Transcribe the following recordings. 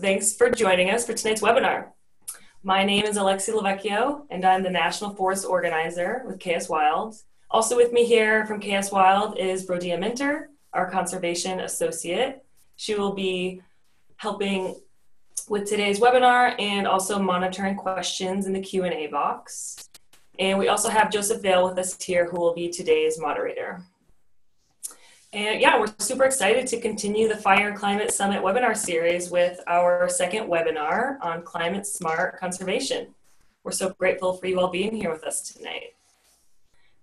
thanks for joining us for tonight's webinar. My name is Alexi Lavecchio, and I'm the National Forest Organizer with KS Wild. Also with me here from KS Wild is Brodia Minter, our Conservation Associate. She will be helping with today's webinar and also monitoring questions in the Q&A box. And we also have Joseph Vale with us here who will be today's moderator. And yeah, we're super excited to continue the Fire and Climate Summit webinar series with our second webinar on climate smart conservation. We're so grateful for you all being here with us tonight.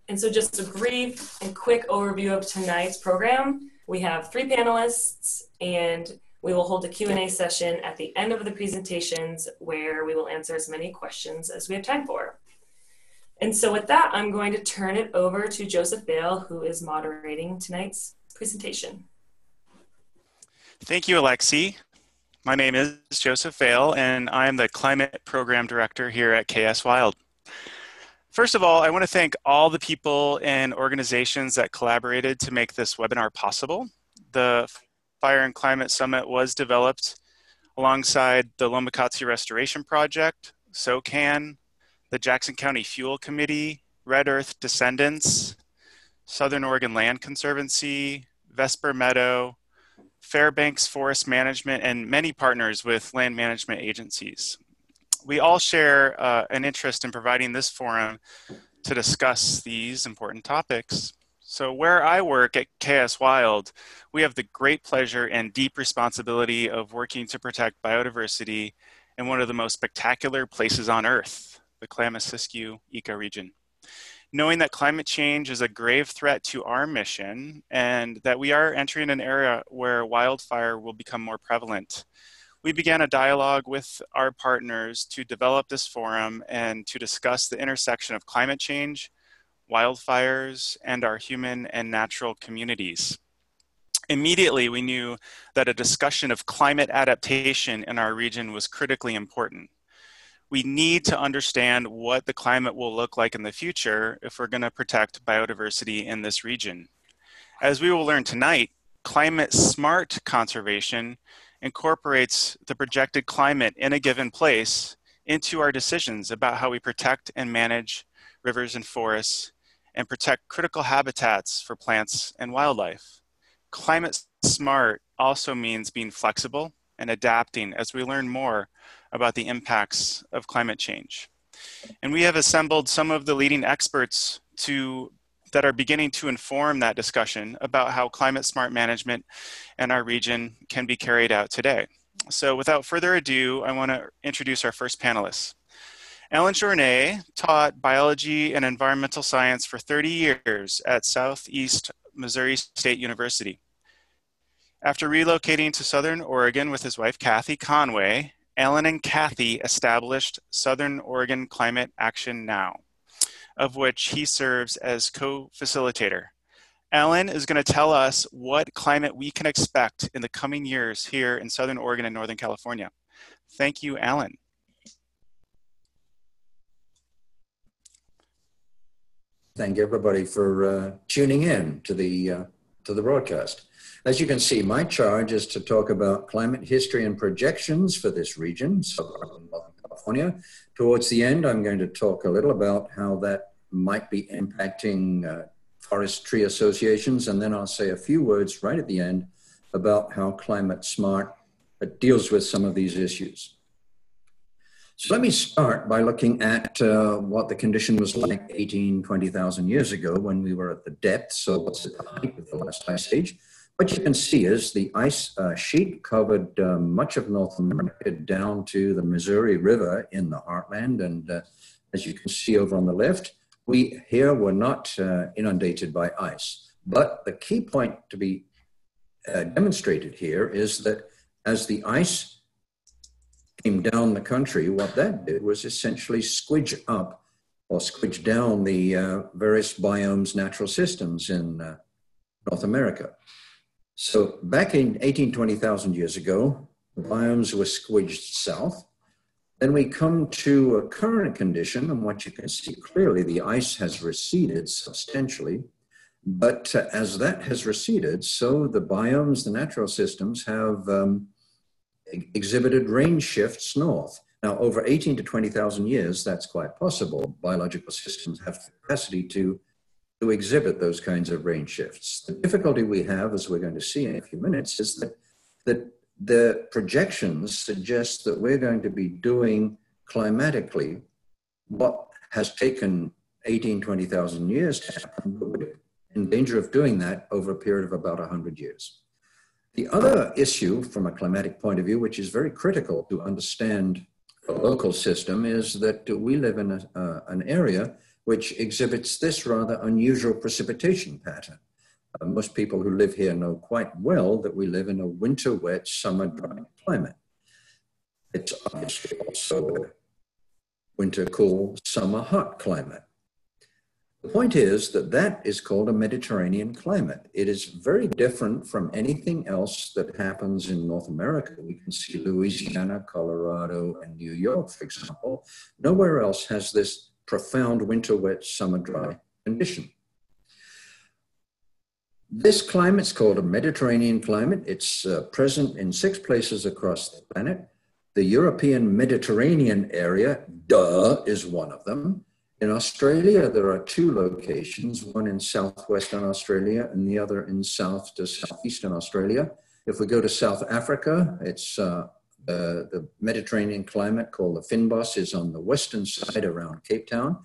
And so just a brief and quick overview of tonight's program. We have three panelists and we will hold a Q&A session at the end of the presentations where we will answer as many questions as we have time for. And so with that, I'm going to turn it over to Joseph Vale, who is moderating tonight's presentation. Thank you, Alexi. My name is Joseph Vale, and I'm the Climate Program Director here at KS Wild. First of all, I want to thank all the people and organizations that collaborated to make this webinar possible. The Fire and Climate Summit was developed alongside the Loma Lomakatsi Restoration Project, SOCAN, the Jackson County Fuel Committee, Red Earth Descendants, Southern Oregon Land Conservancy, Vesper Meadow, Fairbanks Forest Management, and many partners with land management agencies. We all share uh, an interest in providing this forum to discuss these important topics. So, where I work at KS Wild, we have the great pleasure and deep responsibility of working to protect biodiversity in one of the most spectacular places on Earth the Klamath-Siskiyou ecoregion. Knowing that climate change is a grave threat to our mission and that we are entering an era where wildfire will become more prevalent, we began a dialogue with our partners to develop this forum and to discuss the intersection of climate change, wildfires, and our human and natural communities. Immediately, we knew that a discussion of climate adaptation in our region was critically important we need to understand what the climate will look like in the future if we're going to protect biodiversity in this region. As we will learn tonight, climate smart conservation incorporates the projected climate in a given place into our decisions about how we protect and manage rivers and forests and protect critical habitats for plants and wildlife. Climate smart also means being flexible and adapting as we learn more about the impacts of climate change. And we have assembled some of the leading experts to that are beginning to inform that discussion about how climate smart management in our region can be carried out today. So without further ado, I want to introduce our first panelists. Alan Journet taught biology and environmental science for 30 years at Southeast Missouri State University. After relocating to Southern Oregon with his wife, Kathy Conway, Alan and Kathy established Southern Oregon Climate Action Now, of which he serves as co-facilitator. Alan is going to tell us what climate we can expect in the coming years here in Southern Oregon and Northern California. Thank you, Alan. Thank you everybody for uh, tuning in to the, uh, to the broadcast. As you can see, my charge is to talk about climate history and projections for this region, Southern California. Towards the end, I'm going to talk a little about how that might be impacting uh, tree associations, and then I'll say a few words right at the end about how climate smart uh, deals with some of these issues. So let me start by looking at uh, what the condition was like 18, 20,000 years ago when we were at the depths of what's at the height of the last ice age. What you can see is the ice uh, sheet covered uh, much of North America down to the Missouri River in the heartland. And uh, as you can see over on the left, we here were not uh, inundated by ice. But the key point to be uh, demonstrated here is that as the ice came down the country, what that did was essentially squidge up or squidge down the uh, various biomes, natural systems in North America. So back in 18, 20,000 years ago, the biomes were squidged south. Then we come to a current condition, and what you can see clearly, the ice has receded substantially. But uh, as that has receded, so the biomes, the natural systems, have um, exhibited range shifts north. Now, over 18 to 20,000 years, that's quite possible. Biological systems have the capacity to, to exhibit those kinds of range shifts. The difficulty we have, as we're going to see in a few minutes, is that, that the projections suggest that we're going to be doing climatically what has taken 18, 20,000 years to happen, but we're in danger of doing that over a period of about 100 years. The other issue from a climatic point of view, which is very critical to understand the local system, is that we live in a, uh, an area which exhibits this rather unusual precipitation pattern. Uh, most people who live here know quite well that we live in a winter wet, summer dry climate. It's obviously also a winter cool, summer hot climate. The point is that that is called a Mediterranean climate. It is very different from anything else that happens in North America. We can see Louisiana, Colorado, and New York, for example. Nowhere else has this profound winter wet, summer dry condition. This climate is called a Mediterranean climate. It's uh, present in six places across the planet. The European Mediterranean area, duh, is one of them. In Australia, there are two locations, one in southwestern Australia and the other in south to southeastern Australia. If we go to South Africa, it's uh, uh, the Mediterranean climate called the Fynbos is on the western side around Cape Town.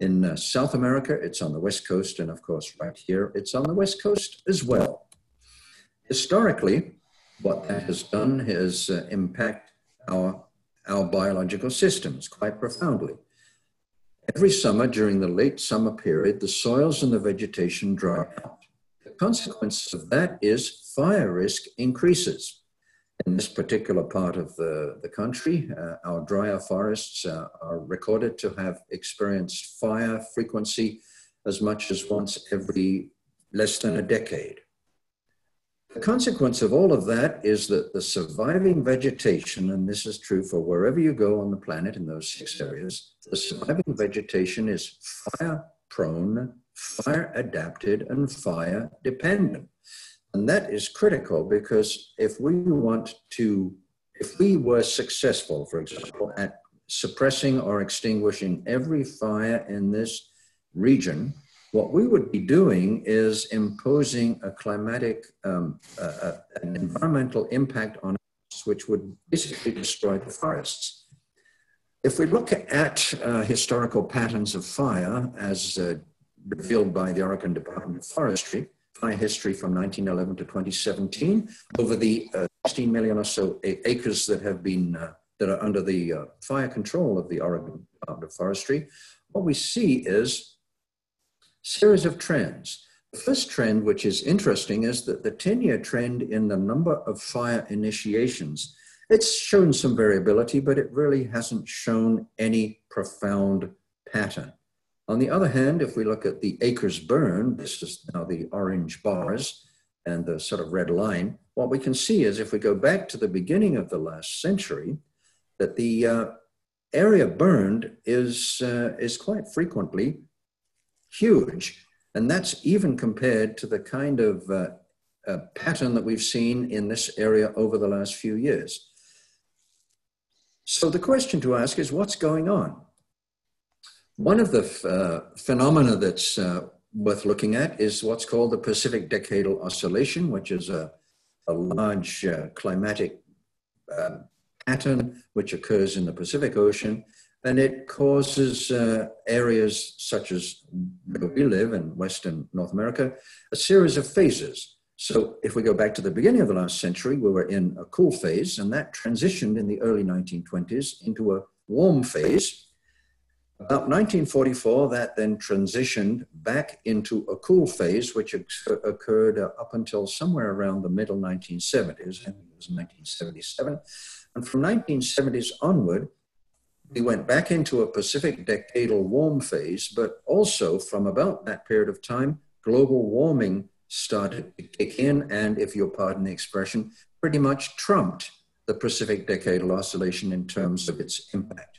In uh, South America, it's on the west coast, and of course, right here, it's on the west coast as well. Historically, what that has done is uh, impact our, our biological systems quite profoundly. Every summer during the late summer period, the soils and the vegetation dry out. The consequence of that is fire risk increases. In this particular part of the, the country, uh, our drier forests uh, are recorded to have experienced fire frequency as much as once every less than a decade. The consequence of all of that is that the surviving vegetation, and this is true for wherever you go on the planet in those six areas, the surviving vegetation is fire prone, fire adapted, and fire dependent. And that is critical because if we want to, if we were successful, for example, at suppressing or extinguishing every fire in this region, what we would be doing is imposing a climatic, um, uh, an environmental impact on us, which would basically destroy the forests. If we look at uh, historical patterns of fire as uh, revealed by the Oregon Department of Forestry, history from 1911 to 2017, over the uh, 16 million or so acres that have been, uh, that are under the uh, fire control of the Oregon Department of Forestry, what we see is a series of trends. The first trend, which is interesting, is that the 10 year trend in the number of fire initiations. It's shown some variability, but it really hasn't shown any profound pattern. On the other hand, if we look at the acres burned, this is now the orange bars and the sort of red line, what we can see is if we go back to the beginning of the last century, that the uh, area burned is, uh, is quite frequently huge. And that's even compared to the kind of uh, uh, pattern that we've seen in this area over the last few years. So the question to ask is what's going on? One of the uh, phenomena that's uh, worth looking at is what's called the Pacific Decadal Oscillation, which is a, a large uh, climatic um, pattern which occurs in the Pacific Ocean and it causes uh, areas such as where we live in Western North America a series of phases. So, if we go back to the beginning of the last century, we were in a cool phase, and that transitioned in the early 1920s into a warm phase. About 1944, that then transitioned back into a cool phase, which occurred uh, up until somewhere around the middle 1970s. I think it was 1977. And from 1970s onward, we went back into a Pacific decadal warm phase, but also from about that period of time, global warming started to kick in, and if you'll pardon the expression, pretty much trumped the Pacific decadal oscillation in terms of its impact.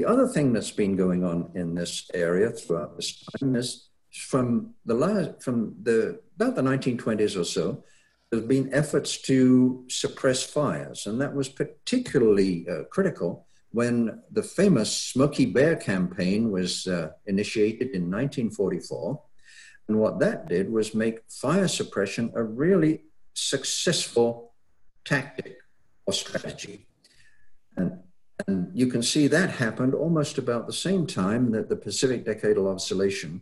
The other thing that's been going on in this area throughout this time is from the last, from the about the 1920s or so, there have been efforts to suppress fires, and that was particularly uh, critical when the famous Smokey Bear campaign was uh, initiated in 1944. And what that did was make fire suppression a really successful tactic or strategy. And, and you can see that happened almost about the same time that the Pacific Decadal Oscillation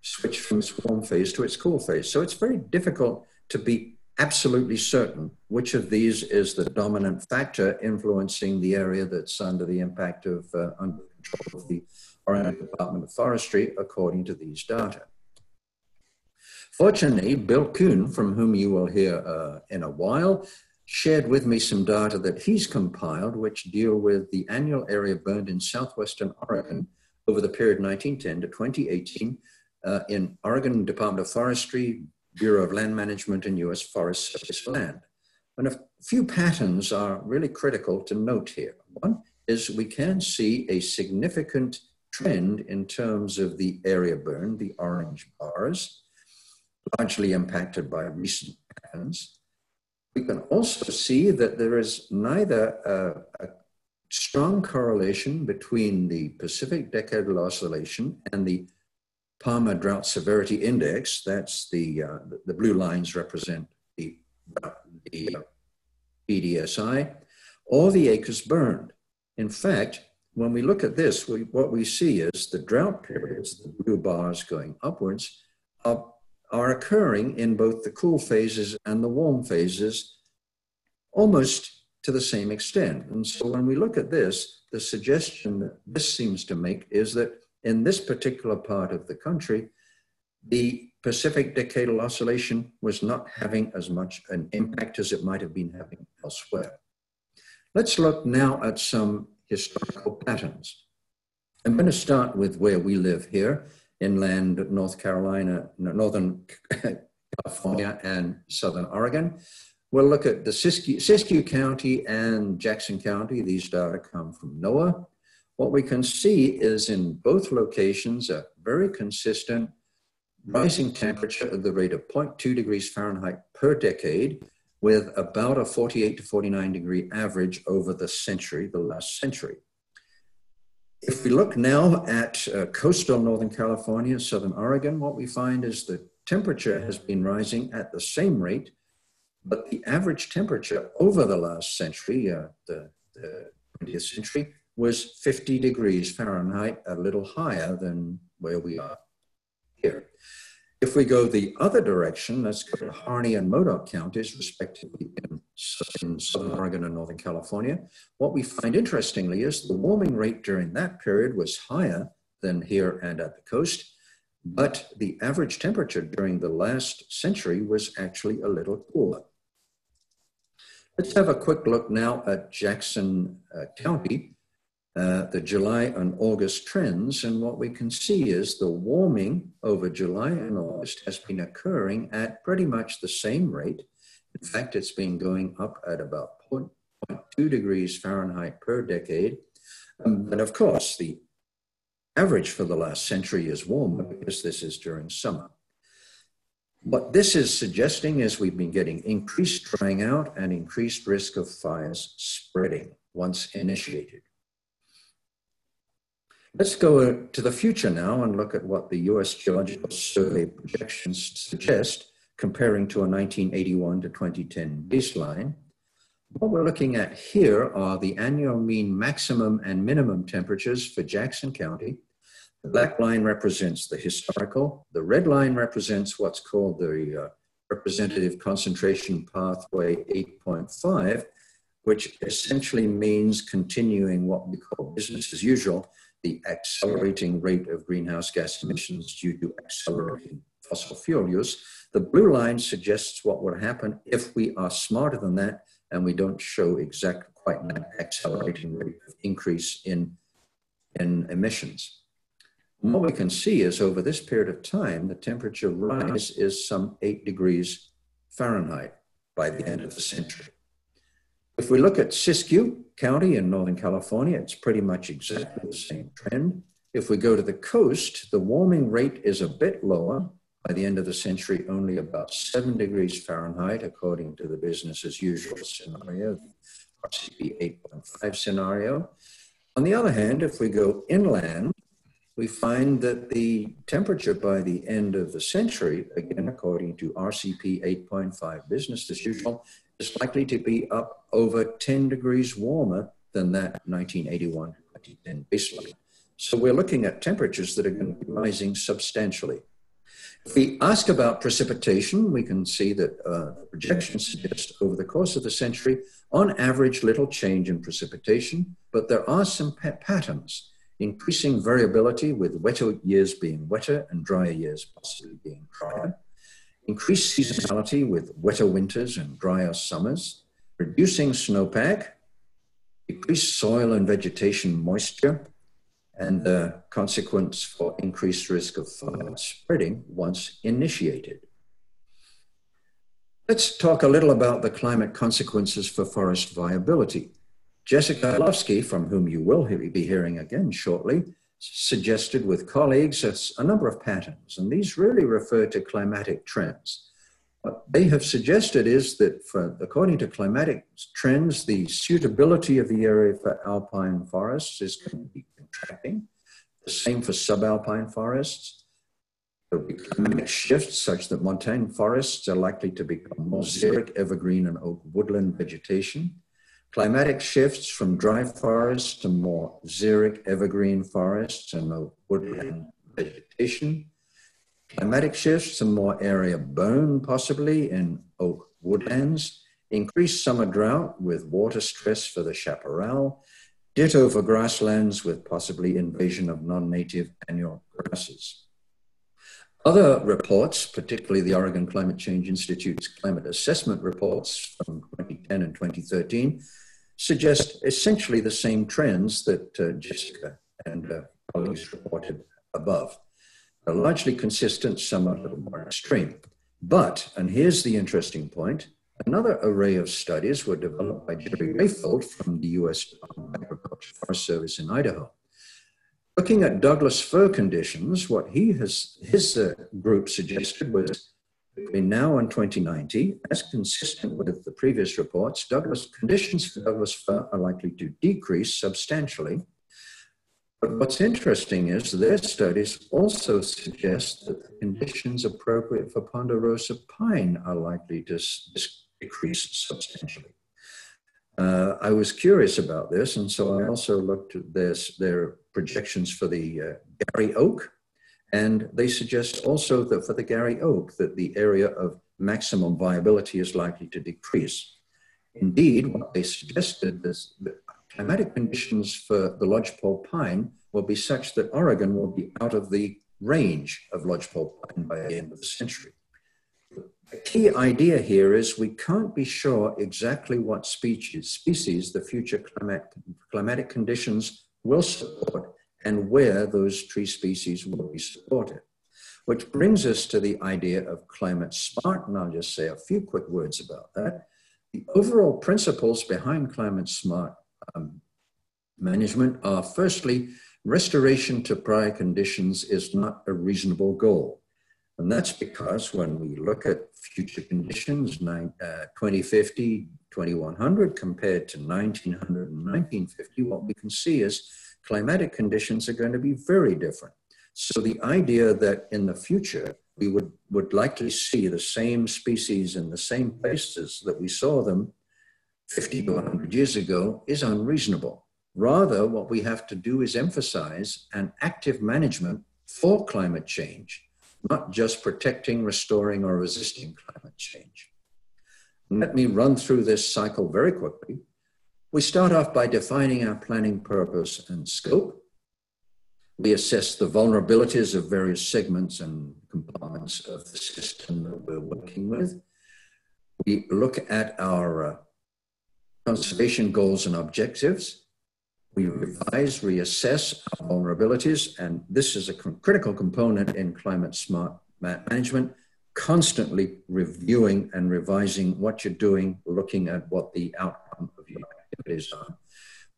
switched from its warm phase to its cool phase. So it's very difficult to be absolutely certain which of these is the dominant factor influencing the area that's under the impact of uh, under control of the Department of Forestry, according to these data. Fortunately, Bill Kuhn, from whom you will hear uh, in a while, shared with me some data that he's compiled, which deal with the annual area burned in southwestern Oregon over the period 1910 to 2018 uh, in Oregon Department of Forestry, Bureau of Land Management, and U.S. Forest Service land. And a few patterns are really critical to note here. One is we can see a significant trend in terms of the area burned, the orange bars, largely impacted by recent patterns. We can also see that there is neither a, a strong correlation between the Pacific Decadal Oscillation and the Palmer Drought Severity Index, that's the, uh, the blue lines represent the, the PDSI, or the acres burned. In fact, when we look at this, we, what we see is the drought periods, the blue bars going upwards, are, are occurring in both the cool phases and the warm phases almost to the same extent. And so when we look at this, the suggestion that this seems to make is that in this particular part of the country, the Pacific Decadal Oscillation was not having as much an impact as it might have been having elsewhere. Let's look now at some historical patterns. I'm going to start with where we live here, inland North Carolina, Northern California, and Southern Oregon. We'll look at the Siskiyou, Siskiyou County and Jackson County. These data come from NOAA. What we can see is in both locations a very consistent rising temperature at the rate of 0.2 degrees Fahrenheit per decade, with about a 48 to 49 degree average over the century, the last century. If we look now at uh, coastal Northern California, Southern Oregon, what we find is the temperature has been rising at the same rate, but the average temperature over the last century, uh, the, the 20th century, was 50 degrees Fahrenheit, a little higher than where we are here. If we go the other direction, let's go to Harney and Modoc counties, respectively, in, in southern Oregon and Northern California. What we find interestingly is the warming rate during that period was higher than here and at the coast, but the average temperature during the last century was actually a little cooler. Let's have a quick look now at Jackson uh, County, uh, the July and August trends. And what we can see is the warming over July and August has been occurring at pretty much the same rate. In fact, it's been going up at about 0.2 degrees Fahrenheit per decade. Um, of course, the average for the last century is warmer because this is during summer. What this is suggesting is we've been getting increased drying out and increased risk of fires spreading once initiated. Let's go to the future now and look at what the US Geological Survey projections suggest comparing to a 1981 to 2010 baseline. What we're looking at here are the annual mean maximum and minimum temperatures for Jackson County. The black line represents the historical. The red line represents what's called the uh, representative concentration pathway 8.5, which essentially means continuing what we call business as usual the accelerating rate of greenhouse gas emissions due to accelerating fossil fuel use. The blue line suggests what would happen if we are smarter than that and we don't show exact quite that accelerating rate of increase in, in emissions. And what we can see is over this period of time, the temperature rise is some eight degrees Fahrenheit by the end of the century. If we look at Siskiyou County in Northern California, it's pretty much exactly the same trend. If we go to the coast, the warming rate is a bit lower, by the end of the century, only about 7 degrees Fahrenheit, according to the business as usual scenario, RCP 8.5 scenario. On the other hand, if we go inland, we find that the temperature by the end of the century, again, according to RCP 8.5 business as usual, is likely to be up over 10 degrees warmer than that 1981 2010 baseline. So we're looking at temperatures that are going to be rising substantially. If we ask about precipitation, we can see that uh, projections suggest over the course of the century, on average, little change in precipitation, but there are some patterns increasing variability with wetter years being wetter and drier years possibly being drier, increased seasonality with wetter winters and drier summers, reducing snowpack, decreased soil and vegetation moisture, and the consequence for increased risk of fire spreading once initiated. Let's talk a little about the climate consequences for forest viability. Jessica Halofsky, from whom you will be hearing again shortly, suggested with colleagues a number of patterns, and these really refer to climatic trends. What they have suggested is that, for, according to climatic trends, the suitability of the area for alpine forests is going to be contracting. The same for subalpine forests. There will be climatic shifts such that montane forests are likely to become more xeric, evergreen, and oak woodland vegetation. Climatic shifts from dry forests to more xeric evergreen forests and woodland vegetation. Climatic shifts to more area burn, possibly in oak woodlands. Increased summer drought with water stress for the chaparral. Ditto for grasslands with possibly invasion of non-native annual grasses. Other reports, particularly the Oregon Climate Change Institute's climate assessment reports from 2010 and 2013, suggest essentially the same trends that uh, Jessica and uh, colleagues reported above. They're largely consistent, some are a little more extreme. But, and here's the interesting point, another array of studies were developed by Jerry Rehfeldt from the U.S. Department of Agriculture Forest Service in Idaho. Looking at Douglas fir conditions, what he has, his uh, group suggested was between now and 2090, as consistent with the previous reports, Douglas conditions for Douglas fir are likely to decrease substantially. But what's interesting is their studies also suggest that the conditions appropriate for ponderosa pine are likely to decrease substantially. Uh, I was curious about this, and so I also looked at this, their projections for the uh, Garry oak, and they suggest also that for the Garry oak, that the area of maximum viability is likely to decrease. Indeed, what they suggested is that climatic conditions for the lodgepole pine will be such that Oregon will be out of the range of lodgepole pine by the end of the century. The key idea here is we can't be sure exactly what species, species the future climatic, climatic conditions will support and where those tree species will be supported. Which brings us to the idea of climate smart, and I'll just say a few quick words about that. The overall principles behind climate smart um, management are firstly, restoration to prior conditions is not a reasonable goal. And that's because when we look at future conditions, uh, 2050, 2100 compared to 1900 and 1950, what we can see is climatic conditions are going to be very different. So the idea that in the future we would, would likely see the same species in the same places that we saw them 50 to 100 years ago is unreasonable. Rather, what we have to do is emphasize an active management for climate change, not just protecting, restoring, or resisting climate change. Let me run through this cycle very quickly we start off by defining our planning purpose and scope. We assess the vulnerabilities of various segments and components of the system that we're working with. We look at our uh, conservation goals and objectives. We revise, reassess our vulnerabilities, and this is a critical component in climate smart management, constantly reviewing and revising what you're doing, looking at what the outcome of your activities are.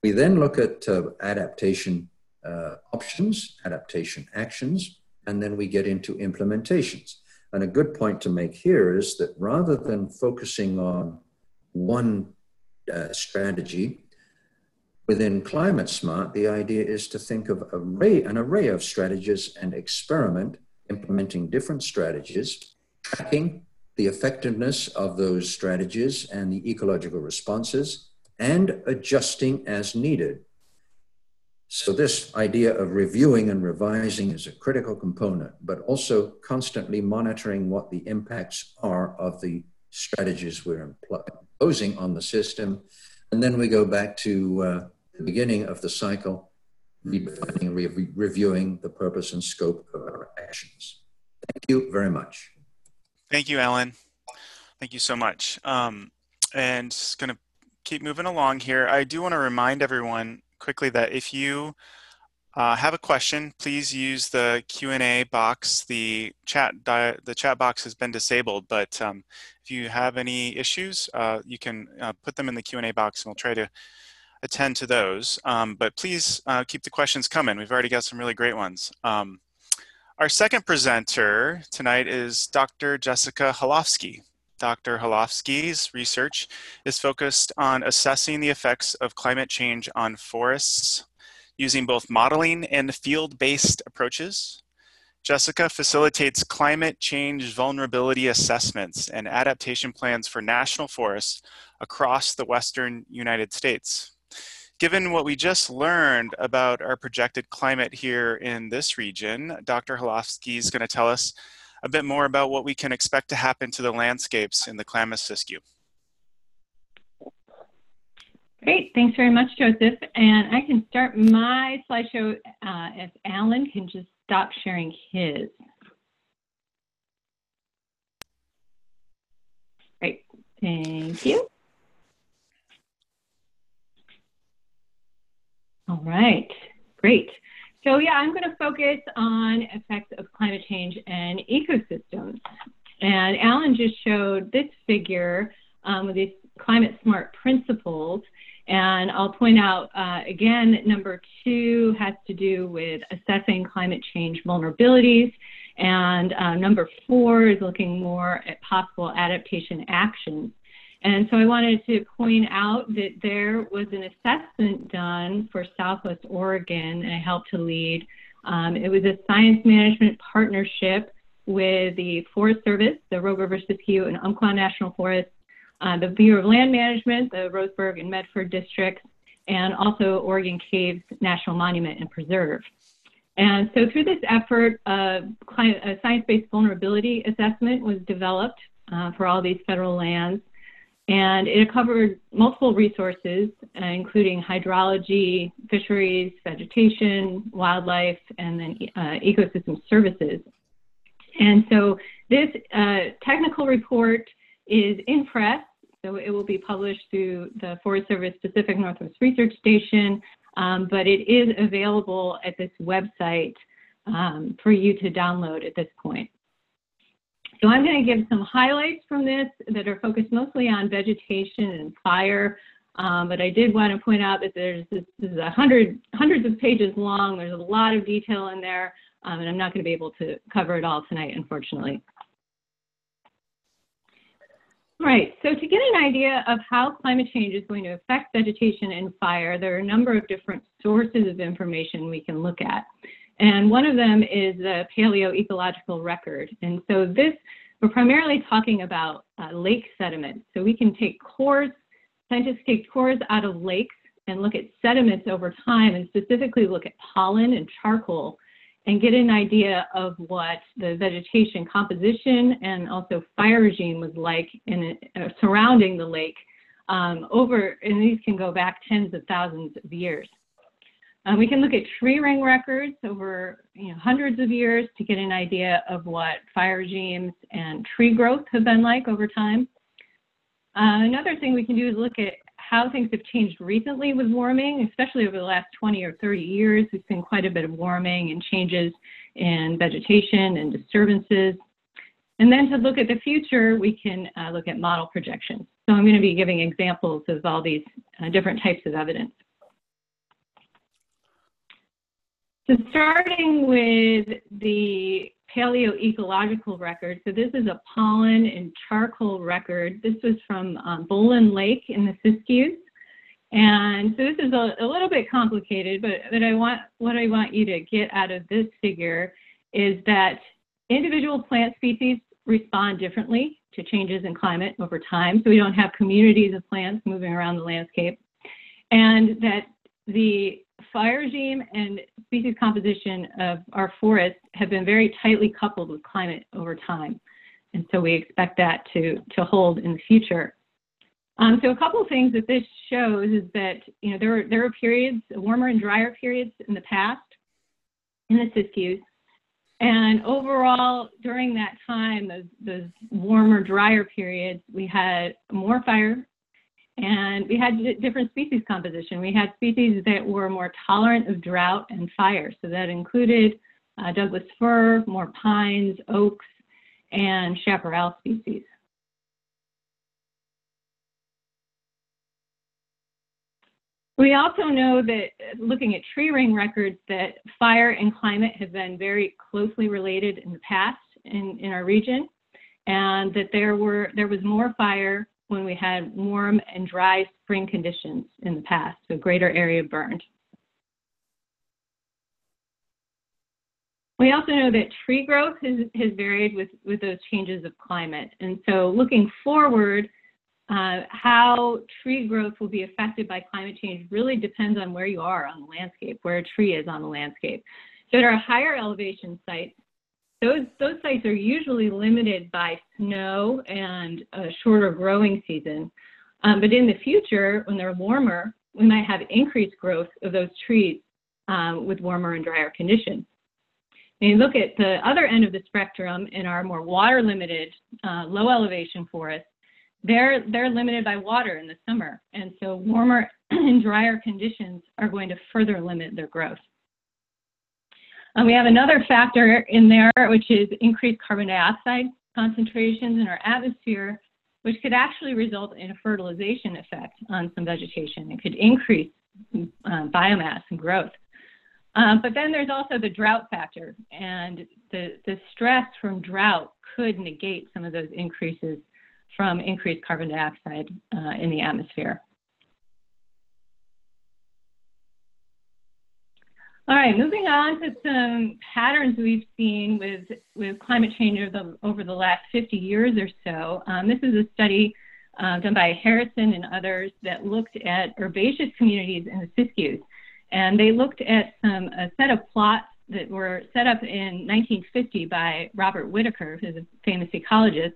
We then look at uh, adaptation uh, options, adaptation actions, and then we get into implementations. And a good point to make here is that rather than focusing on one uh, strategy, within Climate Smart, the idea is to think of array, an array of strategies and experiment implementing different strategies, tracking the effectiveness of those strategies and the ecological responses, and adjusting as needed. So, this idea of reviewing and revising is a critical component, but also constantly monitoring what the impacts are of the strategies we're imposing on the system. And then we go back to uh, the beginning of the cycle, redefining, re- reviewing the purpose and scope of our actions. Thank you very much. Thank you, Alan. Thank you so much. Um, and just going to keep moving along here. I do want to remind everyone quickly that if you uh, have a question, please use the Q&A box. The chat the chat box has been disabled, but um, if you have any issues, uh, you can uh, put them in the Q&A box and we'll try to attend to those. Um, but please uh, keep the questions coming. We've already got some really great ones. Um, our second presenter tonight is Dr. Jessica Halofsky. Dr. Halofsky's research is focused on assessing the effects of climate change on forests using both modeling and field-based approaches. Jessica facilitates climate change vulnerability assessments and adaptation plans for national forests across the Western United States given what we just learned about our projected climate here in this region, Dr. Halofsky is going to tell us a bit more about what we can expect to happen to the landscapes in the Klamath Siskiyou. Great, thanks very much, Joseph. And I can start my slideshow uh, if Alan can just stop sharing his. Great, thank you. All right, great. So yeah, I'm going to focus on effects of climate change and ecosystems. And Alan just showed this figure um, with these climate smart principles. And I'll point out uh, again, number two has to do with assessing climate change vulnerabilities. And uh, number four is looking more at possible adaptation actions. And so I wanted to point out that there was an assessment done for Southwest Oregon, and I helped to lead. Um, it was a science management partnership with the Forest Service, the Rogue River Siskiyou and Umpqua National Forest, uh, the Bureau of Land Management, the Roseburg and Medford districts, and also Oregon Caves National Monument and Preserve. And so through this effort, uh, a science-based vulnerability assessment was developed uh, for all these federal lands. And it covered multiple resources, uh, including hydrology, fisheries, vegetation, wildlife, and then uh, ecosystem services. And so this uh, technical report is in press, so it will be published through the Forest Service Pacific Northwest Research Station, um, but it is available at this website um, for you to download at this point. So I'm going to give some highlights from this that are focused mostly on vegetation and fire. Um, but I did want to point out that there's this, this is a hundred hundreds of pages long. There's a lot of detail in there, um, and I'm not going to be able to cover it all tonight, unfortunately. All right, so to get an idea of how climate change is going to affect vegetation and fire, there are a number of different sources of information we can look at. And one of them is the paleoecological record. And so this, we're primarily talking about uh, lake sediments. So we can take cores, scientists take cores out of lakes and look at sediments over time and specifically look at pollen and charcoal and get an idea of what the vegetation composition and also fire regime was like in uh, surrounding the lake um, over, and these can go back tens of thousands of years. Um, we can look at tree ring records over you know, hundreds of years to get an idea of what fire regimes and tree growth have been like over time. Uh, another thing we can do is look at how things have changed recently with warming, especially over the last 20 or 30 years. We've seen quite a bit of warming and changes in vegetation and disturbances. And then to look at the future, we can uh, look at model projections. So I'm going to be giving examples of all these uh, different types of evidence. So starting with the paleoecological record. So this is a pollen and charcoal record. This was from um, Bolan Lake in the Siskiyous. And so this is a, a little bit complicated, but, but I want what I want you to get out of this figure is that individual plant species respond differently to changes in climate over time. So we don't have communities of plants moving around the landscape. And that the fire regime and species composition of our forests have been very tightly coupled with climate over time. And so we expect that to, to hold in the future. Um, so a couple of things that this shows is that, you know, there, there are periods, warmer and drier periods in the past in the Siskiyous. And overall, during that time, those, those warmer, drier periods, we had more fire and we had different species composition. We had species that were more tolerant of drought and fire. So that included uh, Douglas fir, more pines, oaks, and chaparral species. We also know that looking at tree ring records that fire and climate have been very closely related in the past in, in our region and that there were there was more fire when we had warm and dry spring conditions in the past, so greater area burned. We also know that tree growth has, has varied with, with those changes of climate. And so looking forward, uh, how tree growth will be affected by climate change really depends on where you are on the landscape, where a tree is on the landscape. So at our higher elevation sites, those, those sites are usually limited by snow and a shorter growing season. Um, but in the future, when they're warmer, we might have increased growth of those trees um, with warmer and drier conditions. And you look at the other end of the spectrum in our more water limited, uh, low elevation forests, they're, they're limited by water in the summer. And so warmer and drier conditions are going to further limit their growth. Um, we have another factor in there, which is increased carbon dioxide concentrations in our atmosphere, which could actually result in a fertilization effect on some vegetation. It could increase uh, biomass and growth. Um, but then there's also the drought factor, and the, the stress from drought could negate some of those increases from increased carbon dioxide uh, in the atmosphere. All right, moving on to some patterns we've seen with, with climate change over the, over the last 50 years or so. Um, this is a study uh, done by Harrison and others that looked at herbaceous communities in the Siskiyous. And they looked at some, a set of plots that were set up in 1950 by Robert Whittaker, who's a famous ecologist,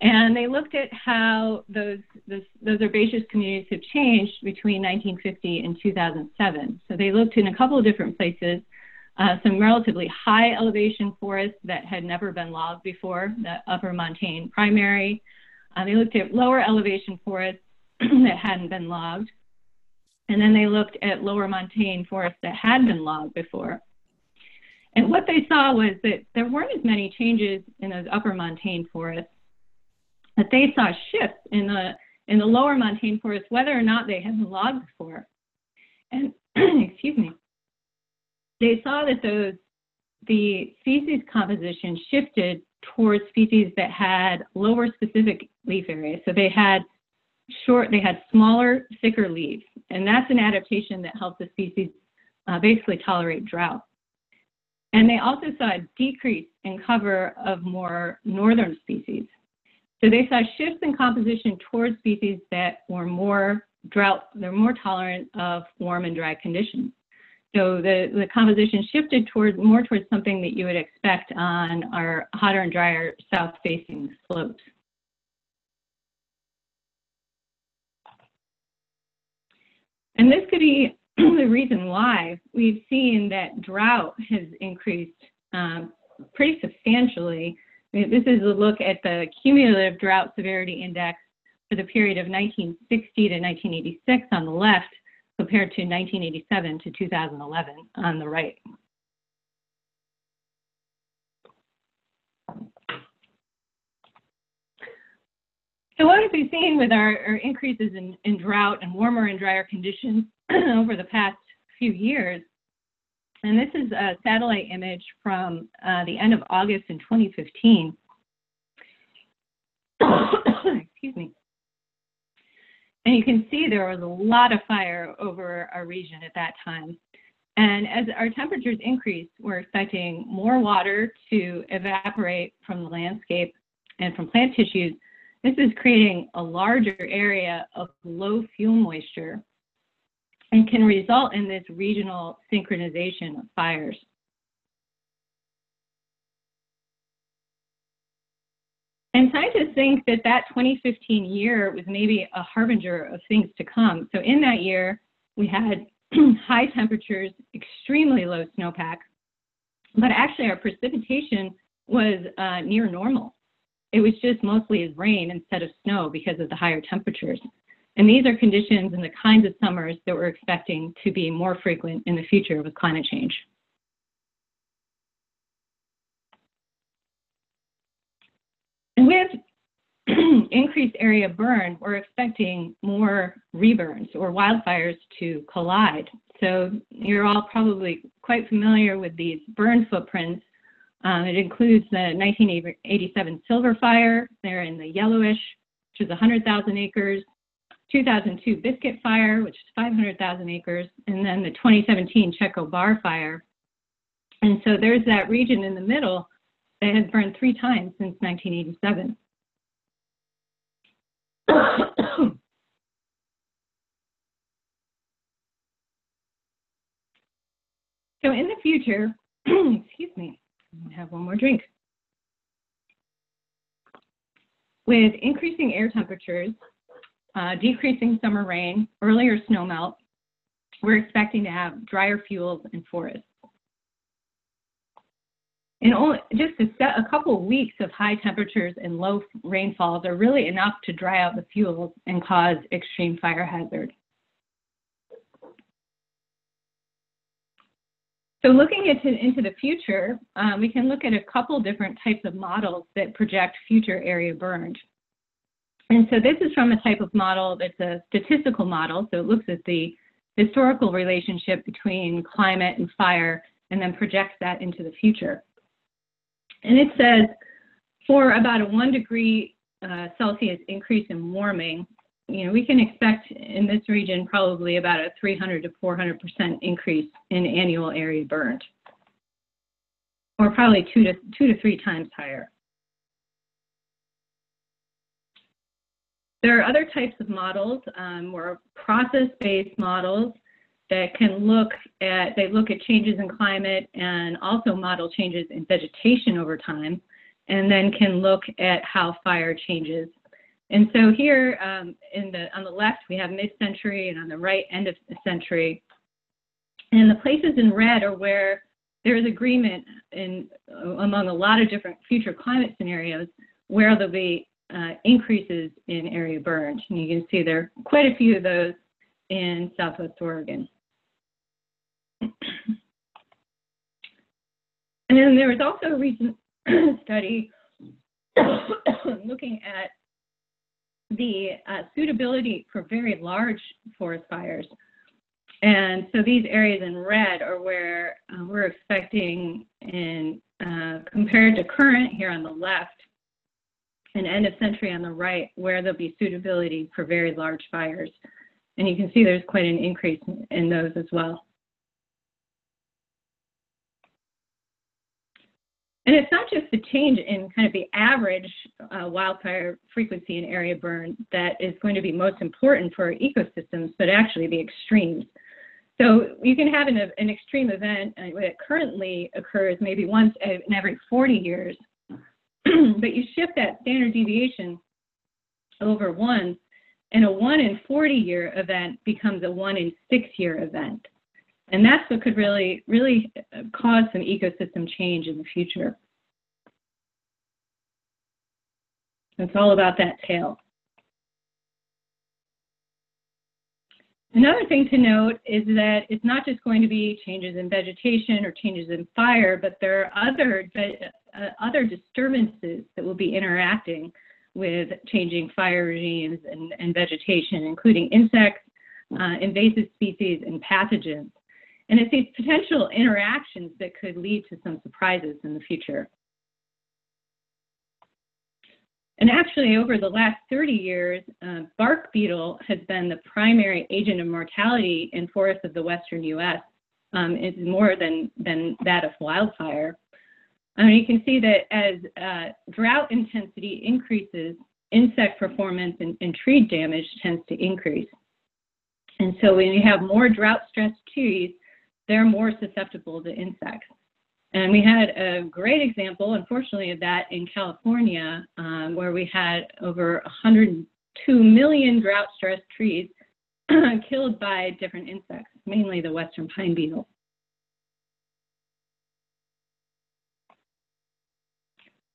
and they looked at how those, those, those herbaceous communities have changed between 1950 and 2007. So they looked in a couple of different places, uh, some relatively high elevation forests that had never been logged before, the upper montane primary. Uh, they looked at lower elevation forests that hadn't been logged. And then they looked at lower montane forests that had been logged before. And what they saw was that there weren't as many changes in those upper montane forests that they saw shifts in the in the lower montane forest, whether or not they had logged before. And excuse me, they saw that those the species composition shifted towards species that had lower specific leaf area. So they had short, they had smaller, thicker leaves, and that's an adaptation that helps the species uh, basically tolerate drought. And they also saw a decrease in cover of more northern species. So they saw shifts in composition towards species that were more drought, they're more tolerant of warm and dry conditions. So the, the composition shifted towards more towards something that you would expect on our hotter and drier south-facing slopes. And this could be the reason why we've seen that drought has increased um, pretty substantially this is a look at the cumulative drought severity index for the period of 1960 to 1986 on the left, compared to 1987 to 2011 on the right. So what have we seen with our, our increases in, in, drought and warmer and drier conditions over the past few years? And this is a satellite image from uh, the end of August in 2015. Excuse me. And you can see there was a lot of fire over our region at that time. And as our temperatures increase, we're expecting more water to evaporate from the landscape and from plant tissues. This is creating a larger area of low fuel moisture and can result in this regional synchronization of fires. And scientists think that that 2015 year was maybe a harbinger of things to come. So in that year, we had high temperatures, extremely low snowpack, but actually our precipitation was uh, near normal. It was just mostly as rain instead of snow because of the higher temperatures. And these are conditions and the kinds of summers that we're expecting to be more frequent in the future with climate change. And with increased area burn, we're expecting more reburns or wildfires to collide. So you're all probably quite familiar with these burn footprints. Um, it includes the 1987 Silver Fire, there in the yellowish, which is 100,000 acres, 2002 Biscuit Fire, which is 500,000 acres, and then the 2017 Chetco Bar Fire. And so there's that region in the middle that has burned three times since 1987. so in the future, excuse me, I have one more drink. With increasing air temperatures, uh, decreasing summer rain, earlier snowmelt, we're expecting to have drier fuels and forests. And only, just a, set, a couple of weeks of high temperatures and low rainfalls are really enough to dry out the fuels and cause extreme fire hazard. So looking into, into the future, um, we can look at a couple different types of models that project future area burned. And so this is from a type of model that's a statistical model. So it looks at the historical relationship between climate and fire and then projects that into the future. And it says for about a one degree uh, Celsius increase in warming, you know, we can expect in this region probably about a 300 to 400% increase in annual area burned, or probably two to, two to three times higher. There are other types of models, um, or process-based models that can look at, they look at changes in climate and also model changes in vegetation over time, and then can look at how fire changes. And so here um, in the, on the left, we have mid-century, and on the right, end of the century. And the places in red are where there is agreement in, among a lot of different future climate scenarios where there'll be uh, increases in area burned. And you can see there are quite a few of those in Southwest Oregon. and then there was also a recent study looking at the uh, suitability for very large forest fires. And so these areas in red are where uh, we're expecting, in uh, compared to current here on the left, and end of century on the right, where there'll be suitability for very large fires. And you can see there's quite an increase in those as well. And it's not just the change in kind of the average uh, wildfire frequency and area burn that is going to be most important for ecosystems, but actually the extremes. So you can have an, an extreme event uh, that currently occurs maybe once in every 40 years, but you shift that standard deviation over one, and a 1 in 40 year event becomes a 1 in 6 year event. And that's what could really, really uh, cause some ecosystem change in the future. It's all about that tail. Another thing to note is that it's not just going to be changes in vegetation or changes in fire, but there are other, uh, other disturbances that will be interacting with changing fire regimes and, and vegetation, including insects, uh, invasive species, and pathogens. And it's these potential interactions that could lead to some surprises in the future. And actually, over the last 30 years, uh, bark beetle has been the primary agent of mortality in forests of the western U.S. Um, it's more than, than that of wildfire. I mean, you can see that as uh, drought intensity increases, insect performance and, and tree damage tends to increase. And so when you have more drought-stressed trees, they're more susceptible to insects. And we had a great example, unfortunately, of that in California, um, where we had over 102 million drought stressed trees killed by different insects, mainly the western pine beetle.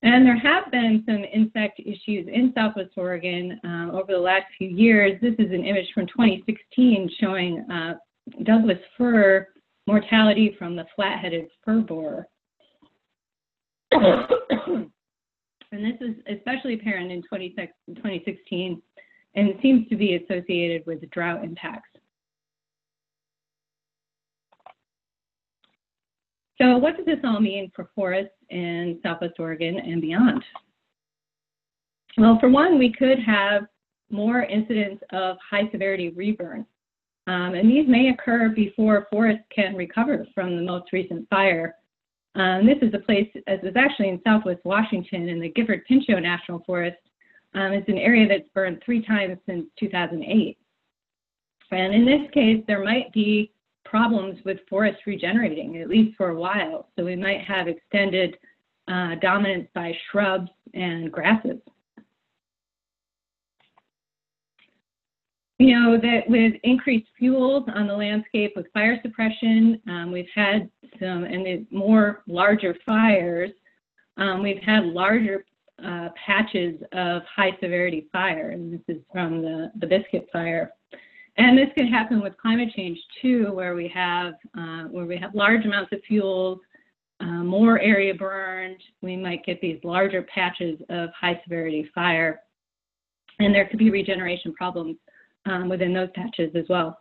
And there have been some insect issues in Southwest Oregon um, over the last few years. This is an image from 2016 showing uh, Douglas fir mortality from the flat-headed fir borer. And this is especially apparent in 2016 and it seems to be associated with drought impacts. So what does this all mean for forests in Southwest Oregon and beyond? Well, for one, we could have more incidents of high severity reburn. Um, and these may occur before forests can recover from the most recent fire. Um, this is a place, as is actually in southwest Washington in the Gifford Pinchot National Forest. Um, it's an area that's burned three times since 2008. And in this case, there might be problems with forest regenerating, at least for a while. So we might have extended uh, dominance by shrubs and grasses. You know, that with increased fuels on the landscape with fire suppression, um, we've had some, and more larger fires, um, we've had larger uh, patches of high severity fire, and this is from the, the Biscuit Fire. And this can happen with climate change too, where we have uh, where we have large amounts of fuels, uh, more area burned. We might get these larger patches of high severity fire, and there could be regeneration problems um, within those patches as well.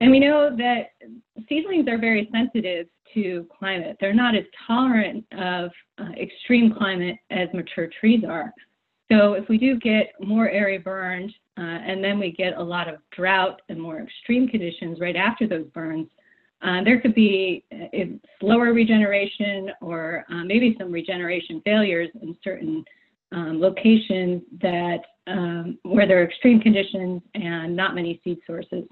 And we know that seedlings are very sensitive to climate. They're not as tolerant of uh, extreme climate as mature trees are. So if we do get more area burned uh, and then we get a lot of drought and more extreme conditions right after those burns, uh, there could be uh, slower regeneration or uh, maybe some regeneration failures in certain um, locations that um, where there are extreme conditions and not many seed sources.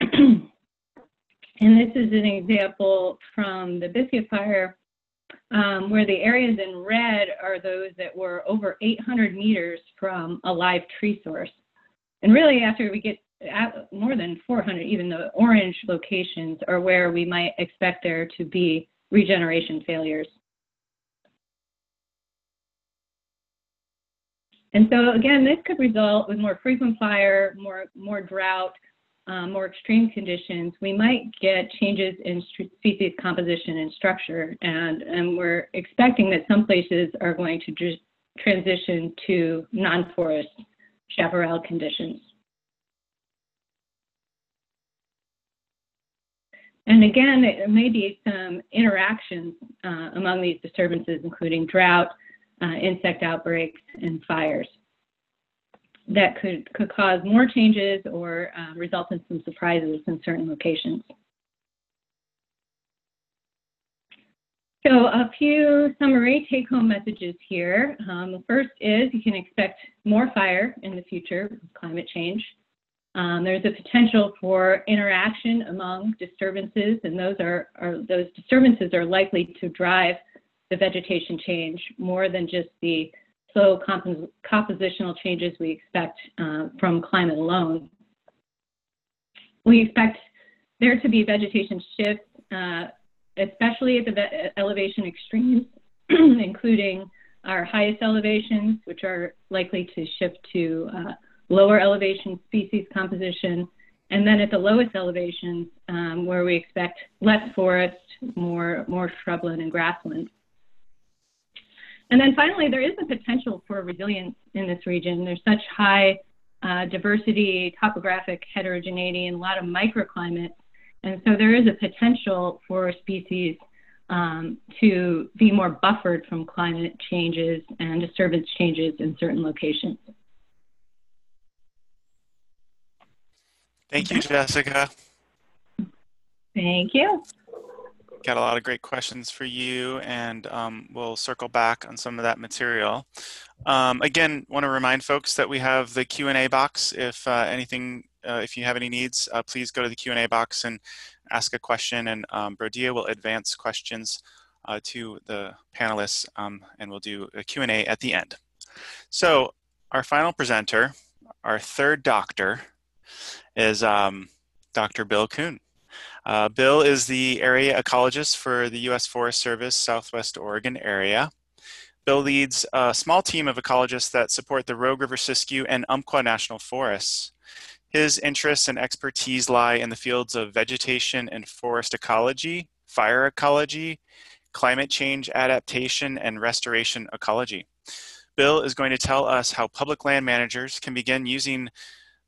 and this is an example from the Biscuit Fire, um, where the areas in red are those that were over 800 meters from a live tree source. And really, after we get at more than 400, even the orange locations are where we might expect there to be regeneration failures. And so again, this could result with more frequent fire, more, more drought, um, more extreme conditions. We might get changes in species composition and structure. And, and we're expecting that some places are going to transition to non-forest chaparral conditions. And again, there may be some interactions uh, among these disturbances, including drought, uh, insect outbreaks, and fires that could, could cause more changes or uh, result in some surprises in certain locations. So a few summary take-home messages here. Um, the first is you can expect more fire in the future with climate change. Um, there's a potential for interaction among disturbances, and those are, are those disturbances are likely to drive the vegetation change more than just the slow comp- compositional changes we expect uh, from climate alone. We expect there to be vegetation shifts, uh, especially at the elevation extremes, including our highest elevations, which are likely to shift to uh, lower elevation species composition, and then at the lowest elevations, um, where we expect less forest, more, more shrubland and grassland. And then finally, there is a potential for resilience in this region. There's such high uh, diversity, topographic heterogeneity, and a lot of microclimates. And so there is a potential for species um, to be more buffered from climate changes and disturbance changes in certain locations. Thank you, Jessica. Thank you. Got a lot of great questions for you, and um, we'll circle back on some of that material. Um, again, want to remind folks that we have the Q&A box. If uh, anything, uh, if you have any needs, uh, please go to the Q&A box and ask a question, and um, Brodia will advance questions uh, to the panelists, um, and we'll do a Q&A at the end. So our final presenter, our third doctor, is um, Dr. Bill Kuhn. Uh, Bill is the area ecologist for the U.S. Forest Service Southwest Oregon area. Bill leads a small team of ecologists that support the Rogue River Siskiyou and Umpqua National Forests. His interests and expertise lie in the fields of vegetation and forest ecology, fire ecology, climate change adaptation, and restoration ecology. Bill is going to tell us how public land managers can begin using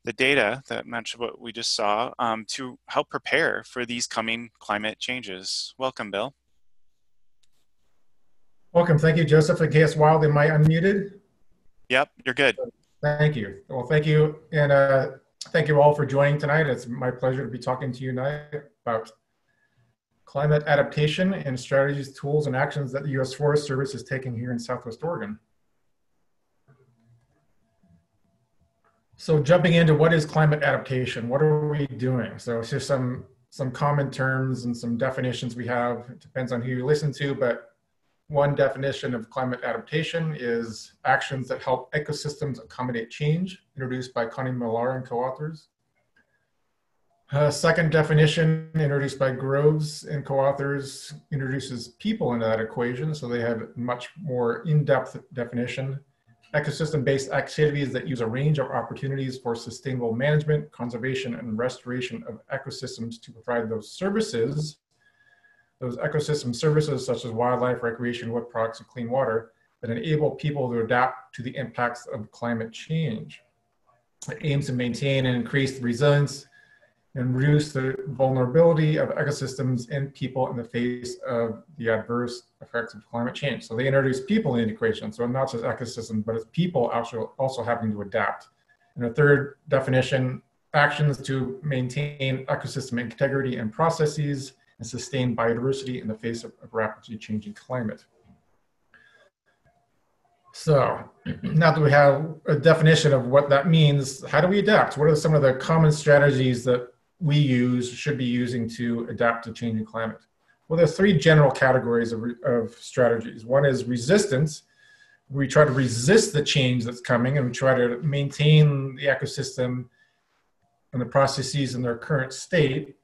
the data that match what we just saw um, to help prepare for these coming climate changes. Welcome, Bill. Welcome. Thank you, Joseph at KS Wild. Am I unmuted? Yep, you're good. Thank you. Well, thank you. And uh, thank you all for joining tonight. It's my pleasure to be talking to you tonight about climate adaptation and strategies, tools, and actions that the U.S. Forest Service is taking here in Southwest Oregon. So jumping into what is climate adaptation? What are we doing? So it's just some some common terms and some definitions we have. It depends on who you listen to, but one definition of climate adaptation is actions that help ecosystems accommodate change, introduced by Connie Millar and co-authors. Uh, second definition, introduced by Groves and co-authors, introduces people into that equation, so they have much more in-depth definition. Ecosystem-based activities that use a range of opportunities for sustainable management, conservation, and restoration of ecosystems to provide those services those ecosystem services such as wildlife, recreation, wood products, and clean water that enable people to adapt to the impacts of climate change. It aims to maintain and increase the resilience and reduce the vulnerability of ecosystems and people in the face of the adverse effects of climate change. So they introduce people in the equation. So not just ecosystems, but it's people actually also having to adapt. And a third definition, actions to maintain ecosystem integrity and processes and sustain biodiversity in the face of, of rapidly changing climate. So now that we have a definition of what that means, how do we adapt? What are some of the common strategies that we use, should be using to adapt to changing climate? Well, there's three general categories of, of strategies. One is resistance. We try to resist the change that's coming and we try to maintain the ecosystem and the processes in their current state.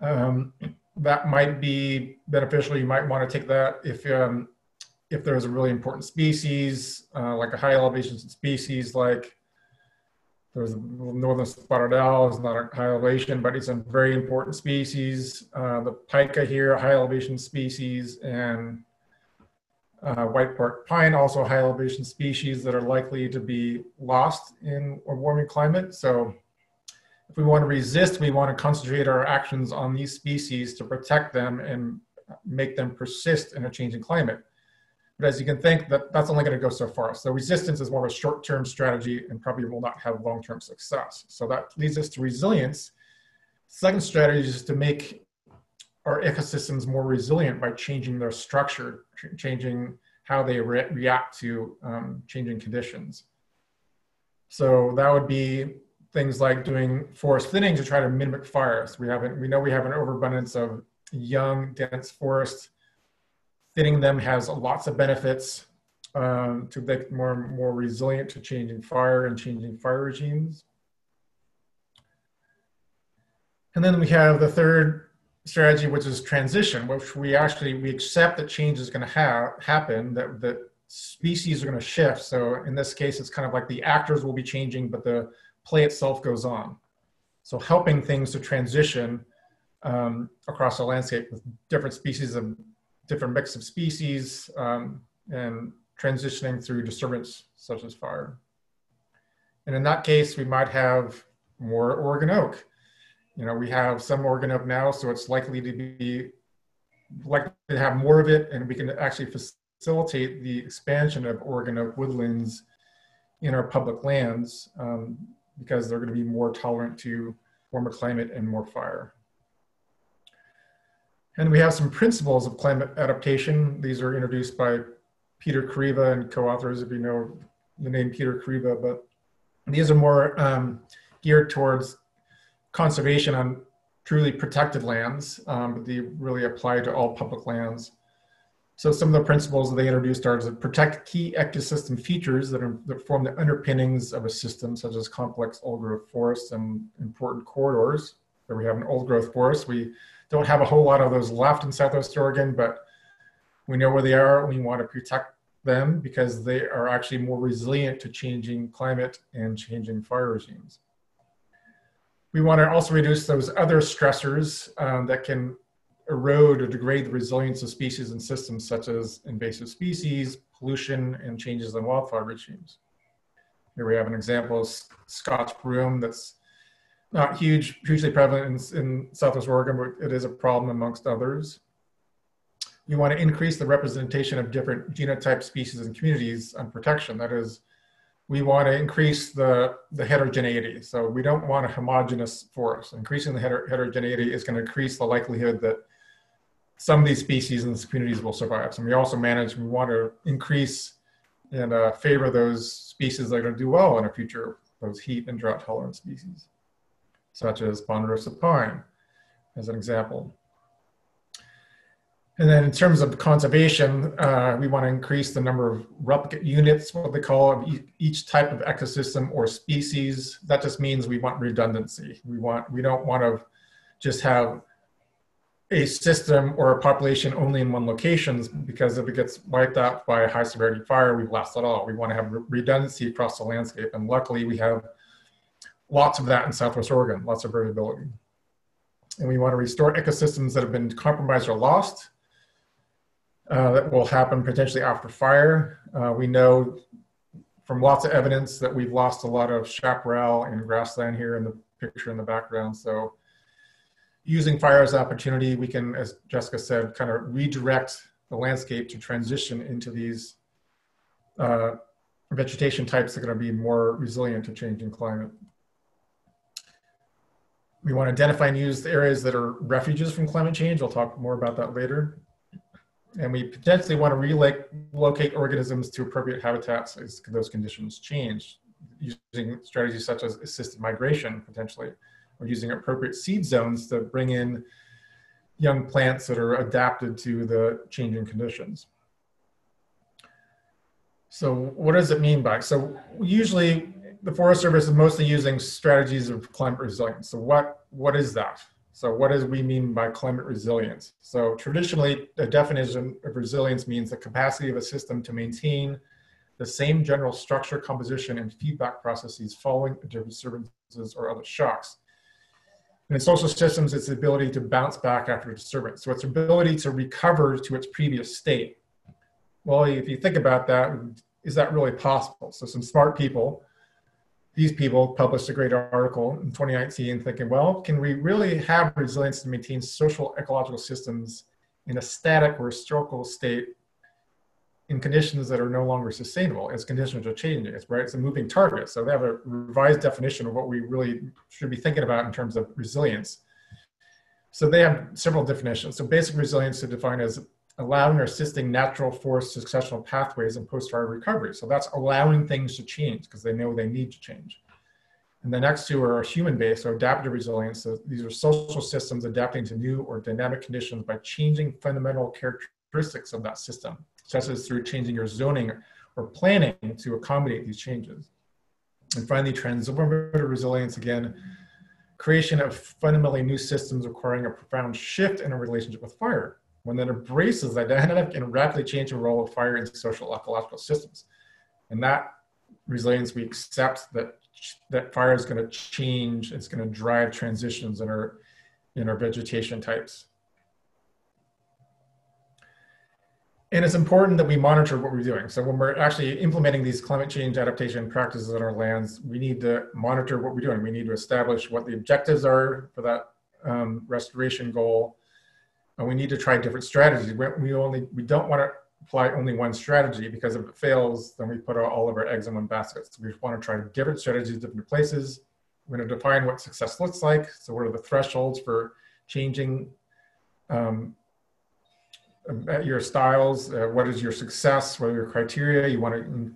Um, that might be beneficial. You might want to take that if um, if there's a really important species, uh, like a high elevation species, like there's a northern spotted owl is not a high elevation, but it's a very important species. Uh, the pika here, high elevation species, and uh, white bark pine, also high elevation species that are likely to be lost in a warming climate. So if we want to resist, we want to concentrate our actions on these species to protect them and make them persist in a changing climate. But as you can think, that, that's only going to go so far. So resistance is more of a short-term strategy and probably will not have long-term success. So that leads us to resilience. Second strategy is to make our ecosystems more resilient by changing their structure, changing how they re react to um, changing conditions. So that would be things like doing forest thinning to try to mimic fires. We haven't, we know we have an overabundance of young, dense forests. Thinning them has lots of benefits um, to make more more resilient to changing fire and changing fire regimes. And then we have the third strategy, which is transition, which we actually we accept that change is going to have happen, that that species are going to shift. So in this case, it's kind of like the actors will be changing, but the play itself goes on. So helping things to transition um, across the landscape with different species of different mix of species um, and transitioning through disturbance such as fire. And in that case, we might have more Oregon oak. You know, we have some Oregon oak now, so it's likely to be likely to have more of it, and we can actually facilitate the expansion of Oregon oak woodlands in our public lands um, because they're going to be more tolerant to warmer climate and more fire. And we have some principles of climate adaptation. These are introduced by Peter Kareiva and co-authors, if you know the name Peter Kareiva, but these are more um, geared towards conservation on truly protected lands, um, but they really apply to all public lands. So some of the principles that they introduced are to protect key ecosystem features that, are, that form the underpinnings of a system, such as complex old growth forests and important corridors. Where we have an old growth forest, we don't have a whole lot of those left in Southwest Oregon, but we know where they are. We want to protect them because they are actually more resilient to changing climate and changing fire regimes. We want to also reduce those other stressors um, that can erode or degrade the resilience of species and systems such as invasive species, pollution, and changes in wildfire regimes. Here we have an example of Scotch broom that's not huge, hugely prevalent in, in Southwest Oregon, but it is a problem amongst others. We want to increase the representation of different genotype species and communities on protection. That is, we want to increase the, the heterogeneity. So we don't want a homogeneous forest. Increasing the heter heterogeneity is going to increase the likelihood that some of these species and these communities will survive. So we also manage, we want to increase and uh, favor those species that are going to do well in the future, those heat and drought tolerant species, such as ponderosa pine, as an example. And then in terms of conservation, uh, we want to increase the number of replicate units, what they call of each type of ecosystem or species. That just means we want redundancy. We want we don't want to just have a system or a population only in one location because if it gets wiped out by a high severity fire, we've lost it all. We want to have redundancy across the landscape. And luckily we have lots of that in Southwest Oregon, lots of variability. And we want to restore ecosystems that have been compromised or lost uh, that will happen potentially after fire. Uh, we know from lots of evidence that we've lost a lot of chaparral and grassland here in the picture in the background. So using fire as opportunity, we can, as Jessica said, kind of redirect the landscape to transition into these uh, vegetation types that are going to be more resilient to changing climate. We want to identify and use the areas that are refuges from climate change. I'll talk more about that later. And we potentially want to relocate organisms to appropriate habitats as those conditions change, using strategies such as assisted migration, potentially or using appropriate seed zones to bring in young plants that are adapted to the changing conditions. So what does it mean by? So usually the Forest Service is mostly using strategies of climate resilience. So what, what is that? So what does we mean by climate resilience? So traditionally, the definition of resilience means the capacity of a system to maintain the same general structure, composition, and feedback processes following disturbances or other shocks. And in social systems, it's the ability to bounce back after a disturbance. So it's ability to recover to its previous state. Well, if you think about that, is that really possible? So some smart people, these people published a great article in 2019 thinking, well, can we really have resilience to maintain social ecological systems in a static or historical state in conditions that are no longer sustainable as conditions are changing. It's right. It's a moving target. So they have a revised definition of what we really should be thinking about in terms of resilience. So they have several definitions. So basic resilience is defined as allowing or assisting natural forest successional pathways in post-fire recovery. So that's allowing things to change because they know they need to change. And the next two are human-based or adaptive resilience. So these are social systems adapting to new or dynamic conditions by changing fundamental characteristics of that system such as through changing your zoning or planning to accommodate these changes. And finally, transformative resilience, again, creation of fundamentally new systems requiring a profound shift in a relationship with fire, one that embraces the dynamic and rapidly changing role of fire in social ecological systems. And that resilience, we accept that that fire is going to change, it's going to drive transitions in our in our vegetation types. and it's important that we monitor what we're doing. So when we're actually implementing these climate change adaptation practices on our lands, we need to monitor what we're doing. We need to establish what the objectives are for that um, restoration goal, and we need to try different strategies. We, we only we don't want to apply only one strategy because if it fails, then we put all of our eggs in one basket. So we want to try different strategies, different places. We're going to define what success looks like. So what are the thresholds for changing um, your styles? Uh, what is your success? What are your criteria? You want to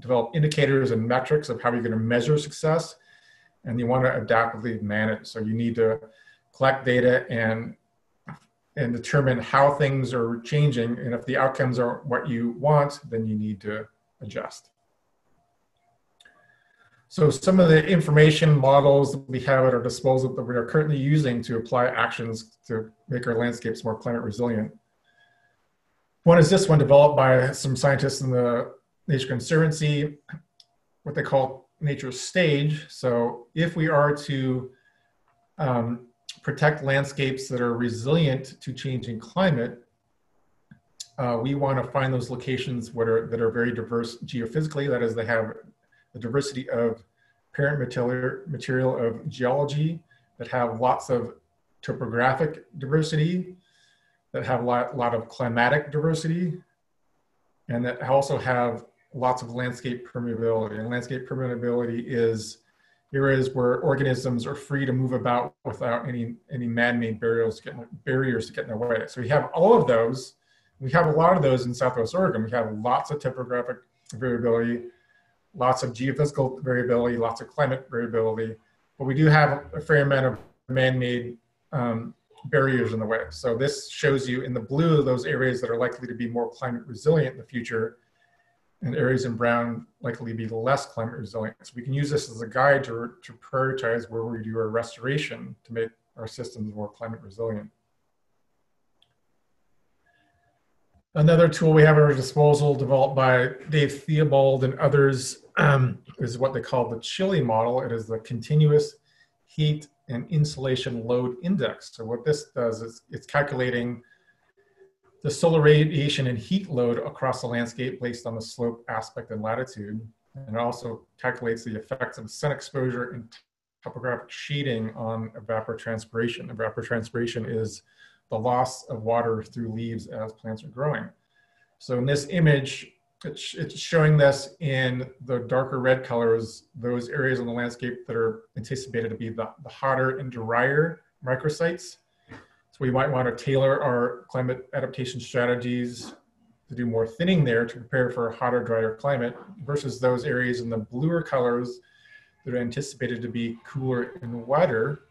develop indicators and metrics of how you're going to measure success, and you want to adaptively manage. So you need to collect data and and determine how things are changing. And if the outcomes are what you want, then you need to adjust. So some of the information models that we have at our disposal that we are currently using to apply actions to make our landscapes more climate resilient. One is this one developed by some scientists in the Nature Conservancy, what they call nature's stage. So if we are to um, protect landscapes that are resilient to changing climate, uh, we want to find those locations that are, that are very diverse geophysically. That is, they have a diversity of parent material, material of geology, that have lots of topographic diversity, that have a lot, lot of climatic diversity, and that also have lots of landscape permeability. And landscape permeability is areas where organisms are free to move about without any any man-made barriers to get, barriers to get in their way. So we have all of those. We have a lot of those in Southwest Oregon. We have lots of topographic variability, lots of geophysical variability, lots of climate variability, but we do have a fair amount of man-made um, barriers in the way. So this shows you in the blue those areas that are likely to be more climate resilient in the future and areas in brown likely be less climate resilient. So we can use this as a guide to, to prioritize where we do our restoration to make our systems more climate resilient. Another tool we have at our disposal developed by Dave Theobald and others um, is what they call the CHILI model. It is the continuous heat and insolation load index. So what this does is it's calculating the solar radiation and heat load across the landscape based on the slope, aspect, and latitude. And it also calculates the effects of sun exposure and topographic shading on evapotranspiration. Evapotranspiration is the loss of water through leaves as plants are growing. So in this image, it's, it's showing this in the darker red colors, those areas on the landscape that are anticipated to be the, the hotter and drier microsites. So we might want to tailor our climate adaptation strategies to do more thinning there to prepare for a hotter, drier climate versus those areas in the bluer colors that are anticipated to be cooler and wetter.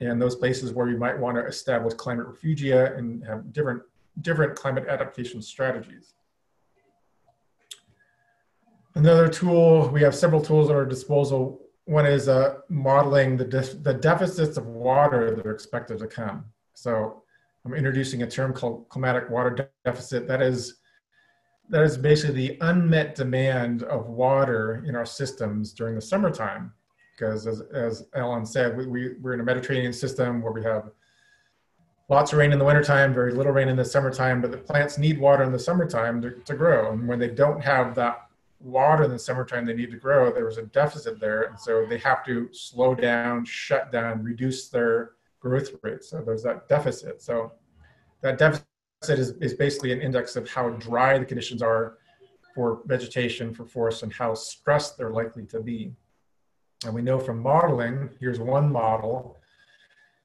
And those places where we might want to establish climate refugia and have different, different climate adaptation strategies. Another tool, we have several tools at our disposal. One is uh, modeling the, the deficits of water that are expected to come. So I'm introducing a term called climatic water de deficit. That is, that is basically the unmet demand of water in our systems during the summertime. Because as, as Alan said, we, we, we're in a Mediterranean system where we have lots of rain in the wintertime, very little rain in the summertime, but the plants need water in the summertime to, to grow. And when they don't have that water in the summertime they need to grow, there was a deficit there. And so they have to slow down, shut down, reduce their growth rate. So there's that deficit. So that deficit is, is basically an index of how dry the conditions are for vegetation, for forests, and how stressed they're likely to be. And we know from modeling, here's one model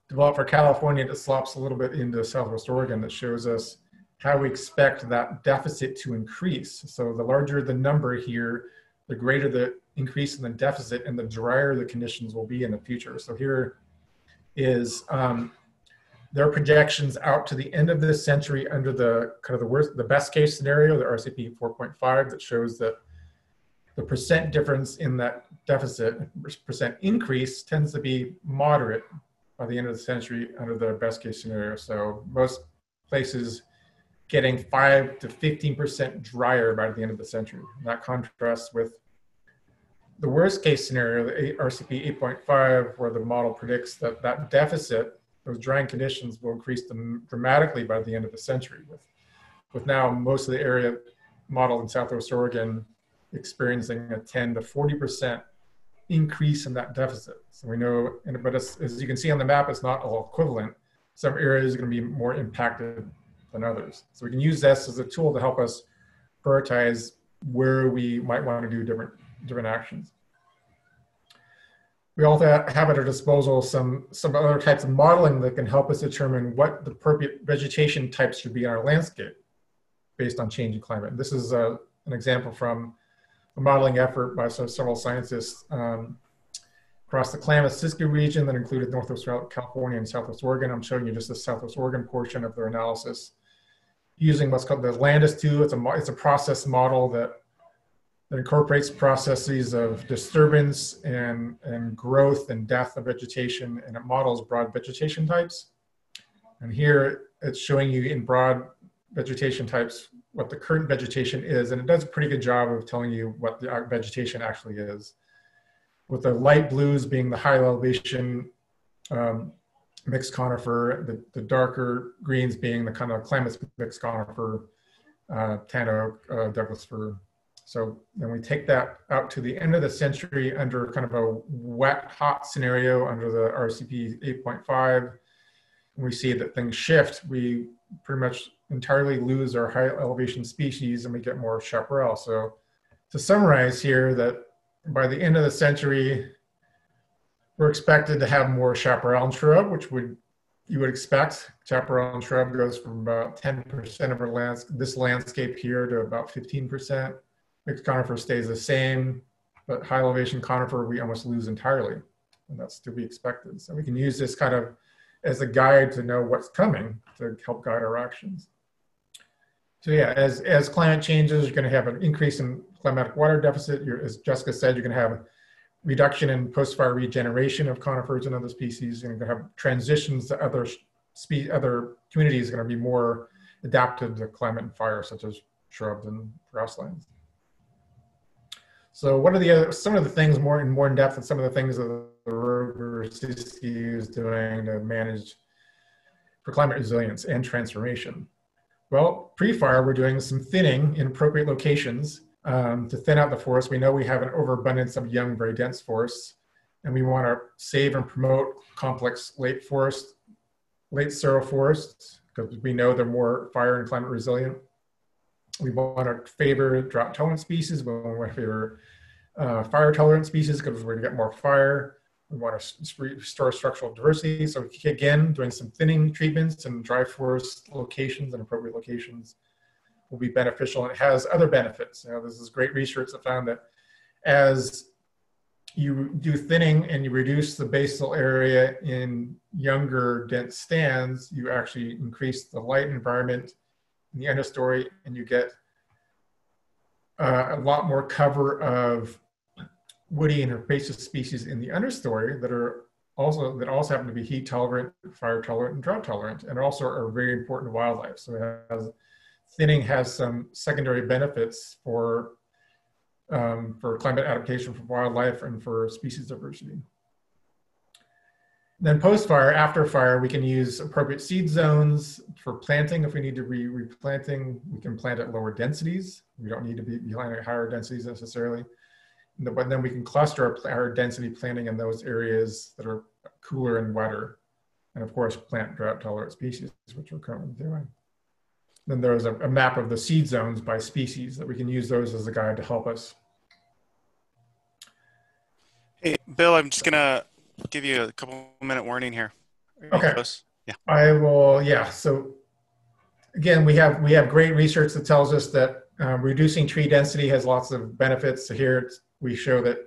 developed for California that slops a little bit into Southwest Oregon that shows us how we expect that deficit to increase. So the larger the number here, the greater the increase in the deficit and the drier the conditions will be in the future. So here is um, their projections out to the end of this century under the kind of the worst, the best case scenario, the RCP 4.5 that shows that the percent difference in that deficit, percent increase tends to be moderate by the end of the century under the best case scenario. So most places getting five to 15% drier by the end of the century. That contrasts with the worst case scenario, the RCP 8.5, where the model predicts that that deficit, those drying conditions will increase dramatically by the end of the century with, with now most of the area modeled in Southwest Oregon experiencing a 10 to 40% increase in that deficit. So we know, but as, as you can see on the map, it's not all equivalent. Some areas are going to be more impacted than others. So we can use this as a tool to help us prioritize where we might want to do different, different actions. We also have at our disposal some, some other types of modeling that can help us determine what the appropriate vegetation types should be in our landscape based on changing climate. This is a, uh, an example from a modeling effort by several scientists um, across the Klamath-Siskiyou region that included Northwest California and Southwest Oregon. I'm showing you just the Southwest Oregon portion of their analysis using what's called the Landis 2. It's a, it's a process model that, that incorporates processes of disturbance and, and growth and death of vegetation, and it models broad vegetation types. And here it's showing you in broad vegetation types what the current vegetation is, and it does a pretty good job of telling you what the vegetation actually is. With the light blues being the high elevation um, mixed conifer, the, the darker greens being the kind of Klamath mixed conifer, uh, tan oak, uh, Douglas fir. So then we take that out to the end of the century under kind of a wet, hot scenario under the RCP 8.5. and We see that things shift. We pretty much entirely lose our high elevation species and we get more chaparral. So to summarize here that by the end of the century, we're expected to have more chaparral and shrub, which would you would expect. Chaparral and shrub goes from about 10% of our lands, this landscape here to about 15%. Mixed conifer stays the same, but high elevation conifer we almost lose entirely. And that's to be expected. So we can use this kind of as a guide to know what's coming to help guide our actions. So yeah, as, as climate changes, you're going to have an increase in climatic water deficit. You're, as Jessica said, you're going to have reduction in post-fire regeneration of conifers and other species. You're to have transitions to other spe other communities are going to be more adapted to climate and fire, such as shrubs and grasslands. So what are the other, some of the things more in more in depth and some of the things that the rover is doing to manage for climate resilience and transformation? Well, pre-fire, we're doing some thinning in appropriate locations um, to thin out the forest. We know we have an overabundance of young, very dense forests, and we want to save and promote complex late forest, late seral forests, because we know they're more fire and climate resilient. We want to favor drought tolerant species. We want to favor uh, fire tolerant species because we're going to get more fire. We want to restore structural diversity. So again, doing some thinning treatments and dry forest locations and appropriate locations will be beneficial. And it has other benefits. You know, this is great research that found that as you do thinning and you reduce the basal area in younger dense stands, you actually increase the light environment in the understory and you get uh, a lot more cover of woody and herbaceous species in the understory that are also that also happen to be heat tolerant, fire tolerant, and drought tolerant, and also are very important to wildlife. So has thinning has some secondary benefits for um, for climate adaptation for wildlife and for species diversity. Then post-fire, after fire, we can use appropriate seed zones for planting. If we need to be replanting, we can plant at lower densities. We don't need to be behind higher densities necessarily but then we can cluster our, our density planting in those areas that are cooler and wetter. And of course, plant drought tolerant species, which we're currently doing. Then there's a, a map of the seed zones by species that we can use those as a guide to help us. Hey, Bill, I'm just gonna give you a couple minute warning here. Okay. Yeah. I will. Yeah. So again, we have we have great research that tells us that um, reducing tree density has lots of benefits. So here it's we show that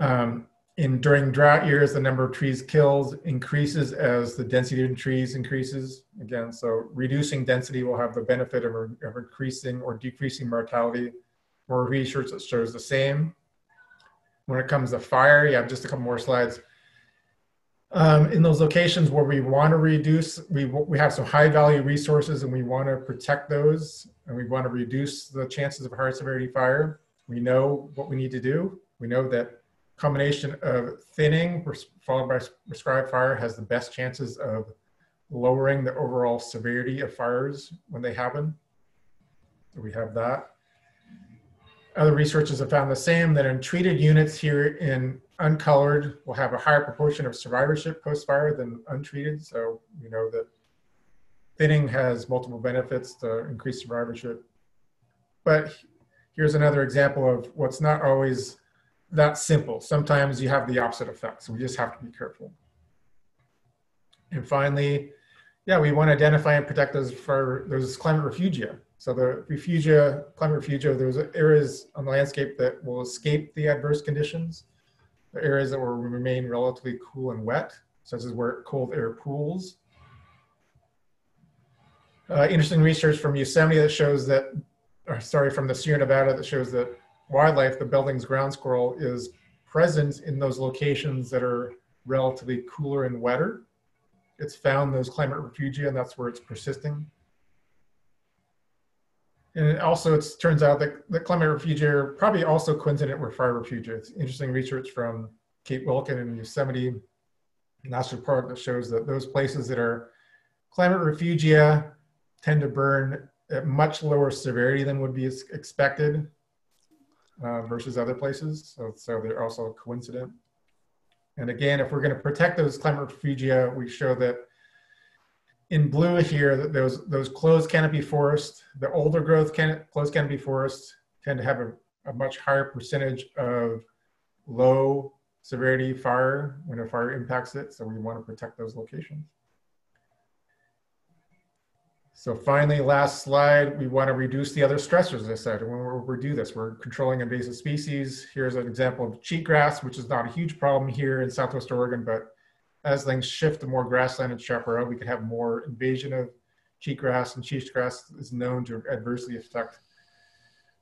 um, in during drought years, the number of trees killed increases as the density of trees increases. Again, so reducing density will have the benefit of, of increasing or decreasing mortality. More research that shows the same. When it comes to fire, you have just a couple more slides. Um, in those locations where we want to reduce, we, we have some high value resources and we want to protect those and we want to reduce the chances of high severity fire. We know what we need to do. We know that combination of thinning followed by prescribed fire has the best chances of lowering the overall severity of fires when they happen. So we have that. Other researchers have found the same, that in treated units here in uncolored will have a higher proportion of survivorship post-fire than untreated. So you know that thinning has multiple benefits to increase survivorship. But here's another example of what's not always that simple. Sometimes you have the opposite effect, so we just have to be careful. And finally, yeah, we want to identify and protect those for those climate refugia. So the refugia, climate refugia, there's areas on the landscape that will escape the adverse conditions. The areas that will remain relatively cool and wet, such as where cold air pools. Uh, interesting research from Yosemite that shows that, or sorry, from the Sierra Nevada that shows that wildlife, the Belding's ground squirrel, is present in those locations that are relatively cooler and wetter. It's found those climate refugia, and that's where it's persisting. And also, it turns out that the climate refugia are probably also coincident with fire refugia. It's interesting research from Kate Wilkin in Yosemite National Park that shows that those places that are climate refugia tend to burn at much lower severity than would be expected uh, versus other places. So, so they're also coincident. And again, if we're going to protect those climate refugia, we show that in blue here, those, those closed canopy forests, the older growth can, closed canopy forests tend to have a, a much higher percentage of low severity fire when a fire impacts it. So we want to protect those locations. So finally, last slide, we want to reduce the other stressors, I said. When we do this, we're controlling invasive species. Here's an example of cheatgrass, which is not a huge problem here in Southwest Oregon, but as things shift to more grassland and chaparral, we could have more invasion of cheatgrass, and cheatgrass is known to adversely affect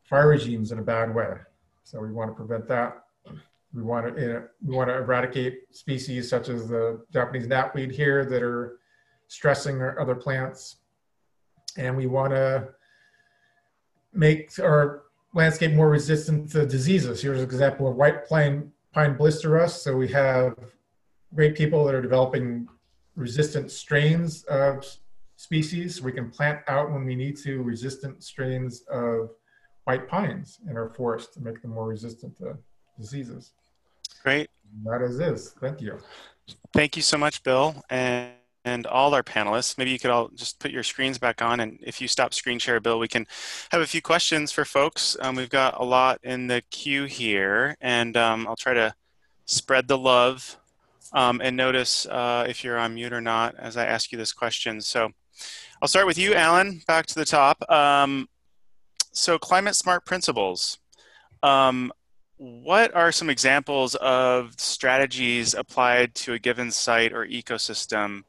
fire regimes in a bad way. So we want to prevent that. We want to, we want to eradicate species such as the Japanese knotweed here that are stressing our other plants and we want to make our landscape more resistant to diseases. Here's an example of white pine, pine blister rust. So we have great people that are developing resistant strains of species. We can plant out when we need to resistant strains of white pines in our forest to make them more resistant to diseases. Great. That is this. Thank you. Thank you so much, Bill. And and all our panelists. Maybe you could all just put your screens back on and if you stop screen share, Bill, we can have a few questions for folks. Um, we've got a lot in the queue here and um, I'll try to spread the love um, and notice uh, if you're on mute or not as I ask you this question. So I'll start with you, Alan, back to the top. Um, so climate smart principles. Um, what are some examples of strategies applied to a given site or ecosystem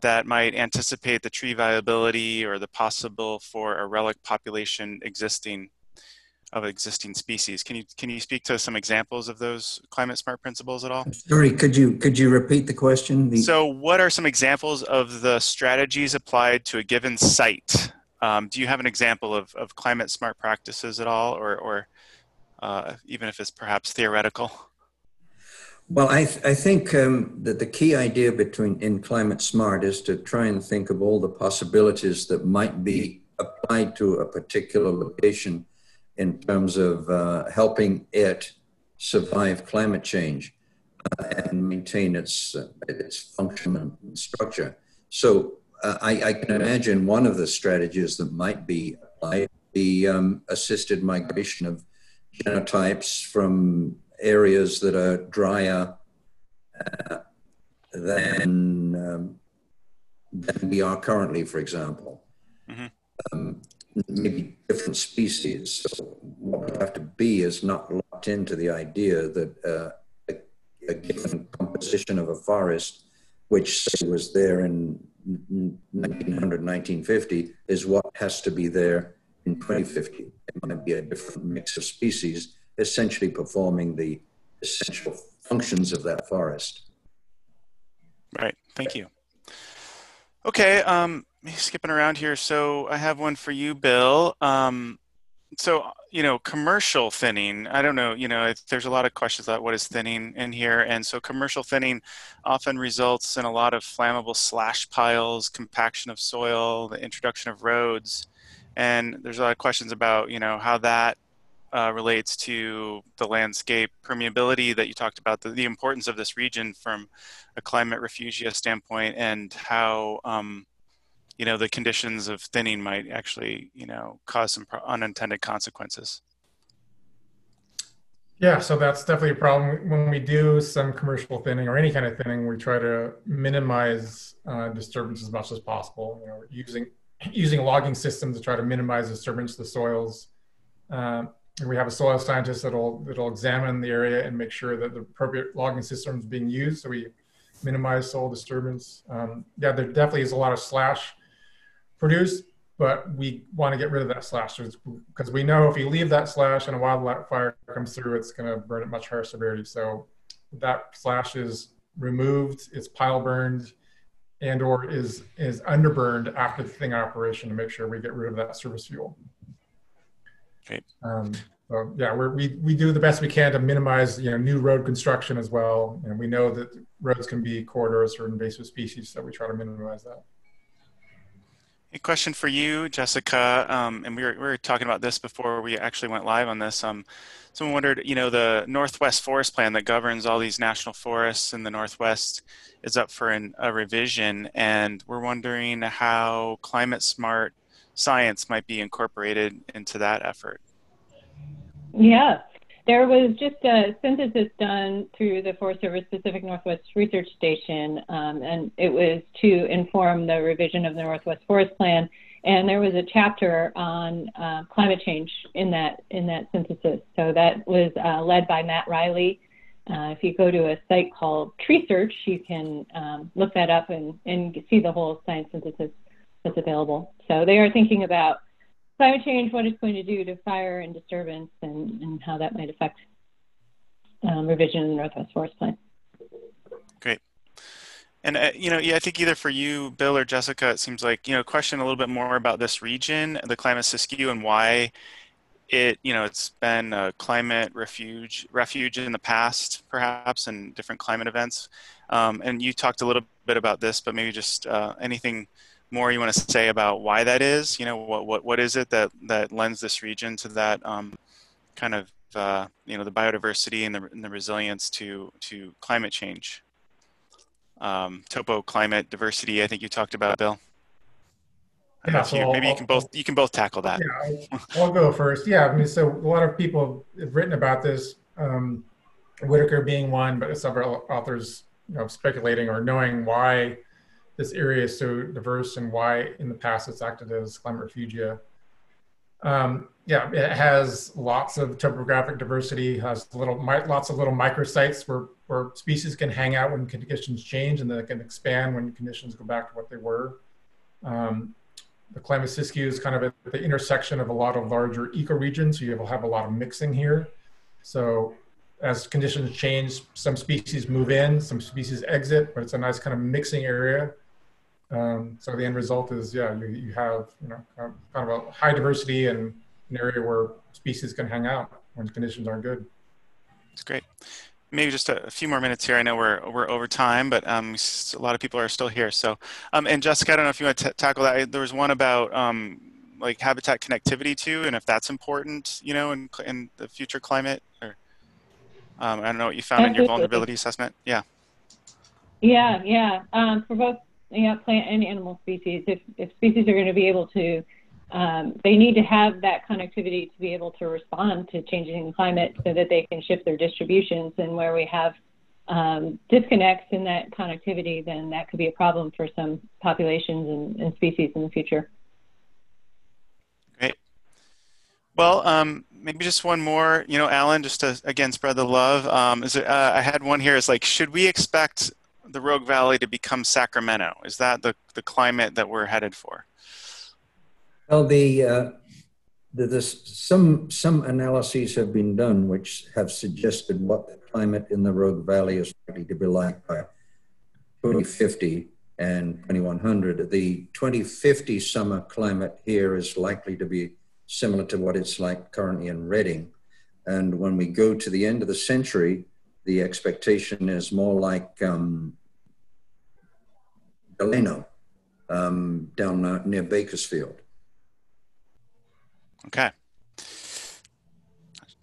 that might anticipate the tree viability or the possible for a relic population existing of existing species. Can you can you speak to some examples of those climate smart principles at all? Sorry, could you could you repeat the question? The... So, what are some examples of the strategies applied to a given site? Um, do you have an example of, of climate smart practices at all, or or uh, even if it's perhaps theoretical? Well, I, th- I think um, that the key idea between in climate smart is to try and think of all the possibilities that might be applied to a particular location in terms of uh, helping it survive climate change uh, and maintain its uh, its function and structure. So uh, I, I, can imagine one of the strategies that might be applied the um, assisted migration of genotypes from areas that are drier uh, than, um, than we are currently, for example. Mm-hmm. Um, maybe different species. So what we have to be is not locked into the idea that uh, a, a, given composition of a forest, which was there in 1900, 1950, is what has to be there in 2050. It might be a different mix of species essentially performing the essential functions of that forest. Right. Thank you. Okay. Um, skipping around here. So I have one for you, Bill. Um, so you know, commercial thinning. I don't know. You know, there's a lot of questions about what is thinning in here, and so commercial thinning often results in a lot of flammable slash piles, compaction of soil, the introduction of roads. and there's a lot of questions about you know how that uh, relates to the landscape permeability that you talked about, the, the, importance of this region from a climate refugia standpoint, and how um, you know the conditions of thinning might actually you know cause some unintended consequences. Yeah, so that's definitely a problem. When we do some commercial thinning or any kind of thinning, we try to minimize uh, disturbance as much as possible. You know, using using logging systems to try to minimize disturbance to the soils. Uh, we have a soil scientist that'll that'll examine the area and make sure that the appropriate logging system is being used, so we minimize soil disturbance. Um, yeah, there definitely is a lot of slash produced, but we want to get rid of that slash because we know if you leave that slash and a wildfire comes through, it's going to burn at much higher severity. So that slash is removed, it's pile burned, and or is is underburned after the thing operation to make sure we get rid of that surface fuel. Okay. Um, so yeah, we we do the best we can to minimize you know new road construction as well, and we know that roads can be corridors for invasive species, so we try to minimize that. A question for you, Jessica, um, and we were, we were talking about this before we actually went live on this. Um, someone wondered, you know, the Northwest Forest Plan that governs all these national forests in the Northwest is up for an, a revision, and we're wondering how climate smart science might be incorporated into that effort. Yeah, there was just a synthesis done through the Forest Service Pacific Northwest Research Station, um, and it was to inform the revision of the Northwest Forest Plan. And there was a chapter on uh, climate change in that in that synthesis. So that was uh, led by Matt Reilly. Uh, if you go to a site called TreeSearch, you can um, look that up and, and see the whole science synthesis that's available. So they are thinking about climate change, what it's going to do to fire and disturbance, and, and how that might affect um, revision in the Northwest Forest Plan. Great. And uh, you know, yeah, I think either for you, Bill or Jessica, it seems like you know, question a little bit more about this region, the Klamath Siskiyou, and why it, you know, it's been a climate refuge, refuge in the past, perhaps, and different climate events. Um, and you talked a little bit about this, but maybe just uh, anything more you want to say about why that is? You know, what what what is it that that lends this region to that um, kind of uh, you know the biodiversity and the, and the resilience to to climate change? Um, topo climate diversity. I think you talked about, Bill. Yeah, so you, maybe I'll, you can both you can both tackle that. Yeah, I'll, I'll, go first. Yeah, I mean, so a lot of people have written about this. Um, Whittaker being one, but several authors, you know, speculating or knowing why this area is so diverse and why in the past it's acted as climate refugia. Um, yeah, it has lots of topographic diversity, has little, lots of little microsites where, where species can hang out when conditions change and then they can expand when conditions go back to what they were. Um, the Klamath Siskiyou is kind of at the intersection of a lot of larger ecoregions, so you'll have a lot of mixing here. So as conditions change, some species move in, some species exit, but it's a nice kind of mixing area. Um, so the end result is, yeah, you, you have you know kind of a high diversity and an area where species can hang out when conditions aren't good. That's great. Maybe just a, a, few more minutes here. I know we're we're over time, but um, a lot of people are still here. So, um, and Jessica, I don't know if you want to tackle that. There was one about um, like habitat connectivity too, and if that's important, you know, in in the future climate. Or um, I don't know what you found in your vulnerability assessment. Yeah. Yeah, yeah. Um, for both yeah, plant and animal species. If, if species are going to be able to, um, they need to have that connectivity to be able to respond to changing climate so that they can shift their distributions. And where we have um, disconnects in that connectivity, then that could be a problem for some populations and, and species in the future. Great. Well, um, maybe just one more, you know, Alan, just to again spread the love. Um, is it, uh, I had one here. Is like, should we expect the Rogue Valley to become Sacramento? Is that the, the climate that we're headed for? Well, the, uh, the, the, some, some analyses have been done which have suggested what the climate in the Rogue Valley is likely to be like by 2050 and 2100. The 2050 summer climate here is likely to be similar to what it's like currently in Redding. And when we go to the end of the century, the expectation is more like um, Delano um, down uh, near Bakersfield. Okay.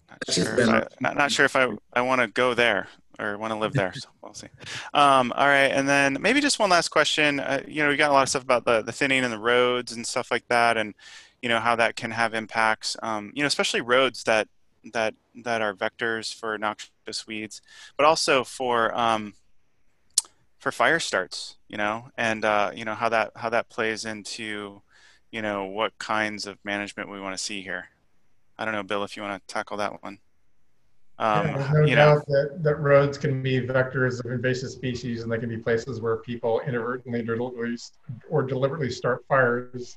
Not sure, if been I, a- not, not sure if I, I want to go there or want to live there. So we'll see. Um, all right, and then maybe just one last question. Uh, you know, we got a lot of stuff about the, the thinning and the roads and stuff like that, and you know how that can have impacts. Um, you know, especially roads that that that are vectors for noxious weeds, but also for um, for fire starts. You know, and uh, you know how that how that plays into you know what kinds of management we want to see here. I don't know, Bill, if you want to tackle that one. Um, Yeah, no you know, doubt that, that roads can be vectors of invasive species and they can be places where people inadvertently or deliberately start fires.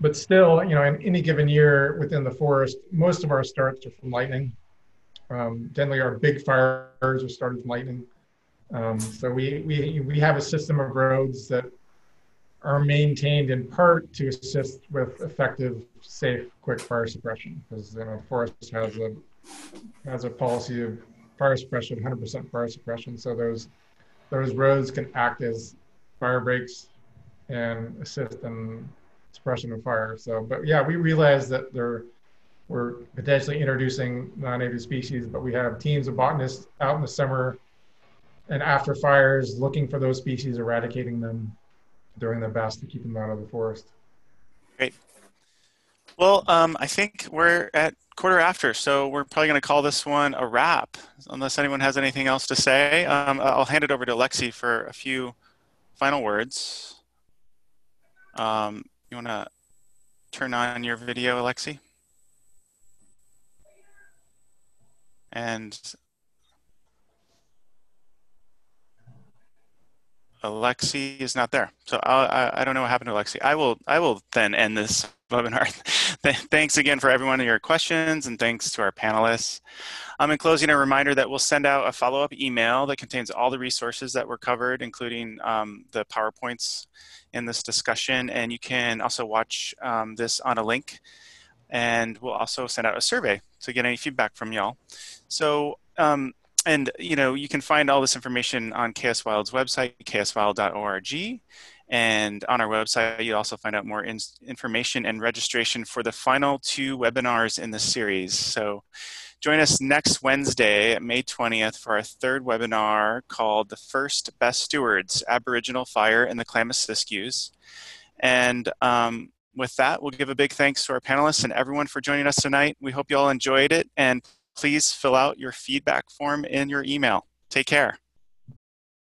But still, you know, in any given year within the forest, most of our starts are from lightning. Um, generally, our big fires are started from lightning. Um, so we, we, we have a system of roads that are maintained in part to assist with effective, safe, quick fire suppression because you know, forest has a has a policy of fire suppression, 100% fire suppression. So those those roads can act as fire breaks and assist in suppression of fire. So, but yeah, we realize that there we're potentially introducing non-native species, but we have teams of botanists out in the summer and after fires looking for those species, eradicating them, doing their best to keep them out of the forest. Great. Well, um, I think we're at quarter after, so we're probably going to call this one a wrap, unless anyone has anything else to say. Um, I'll hand it over to Lexi for a few final words. Um, you want to turn on your video, Alexi? And Alexi is not there, so I I don't know what happened to Alexi. I will I will then end this webinar. Thanks again for everyone and your questions, and thanks to our panelists. Um, in closing, a reminder that we'll send out a follow-up email that contains all the resources that were covered, including um, the PowerPoints in this discussion, and you can also watch um, this on a link. And we'll also send out a survey to get any feedback from y'all. So um, and you know you can find all this information on KS Wild's website, kswild.org, and on our website you also find out more in- information and registration for the final two webinars in the series. So join us next Wednesday, May 20th, for our third webinar called "The First Best Stewards: Aboriginal Fire in the Klamath Siskiyous." And um, with that, we'll give a big thanks to our panelists and everyone for joining us tonight. We hope you all enjoyed it, and please fill out your feedback form in your email. Take care.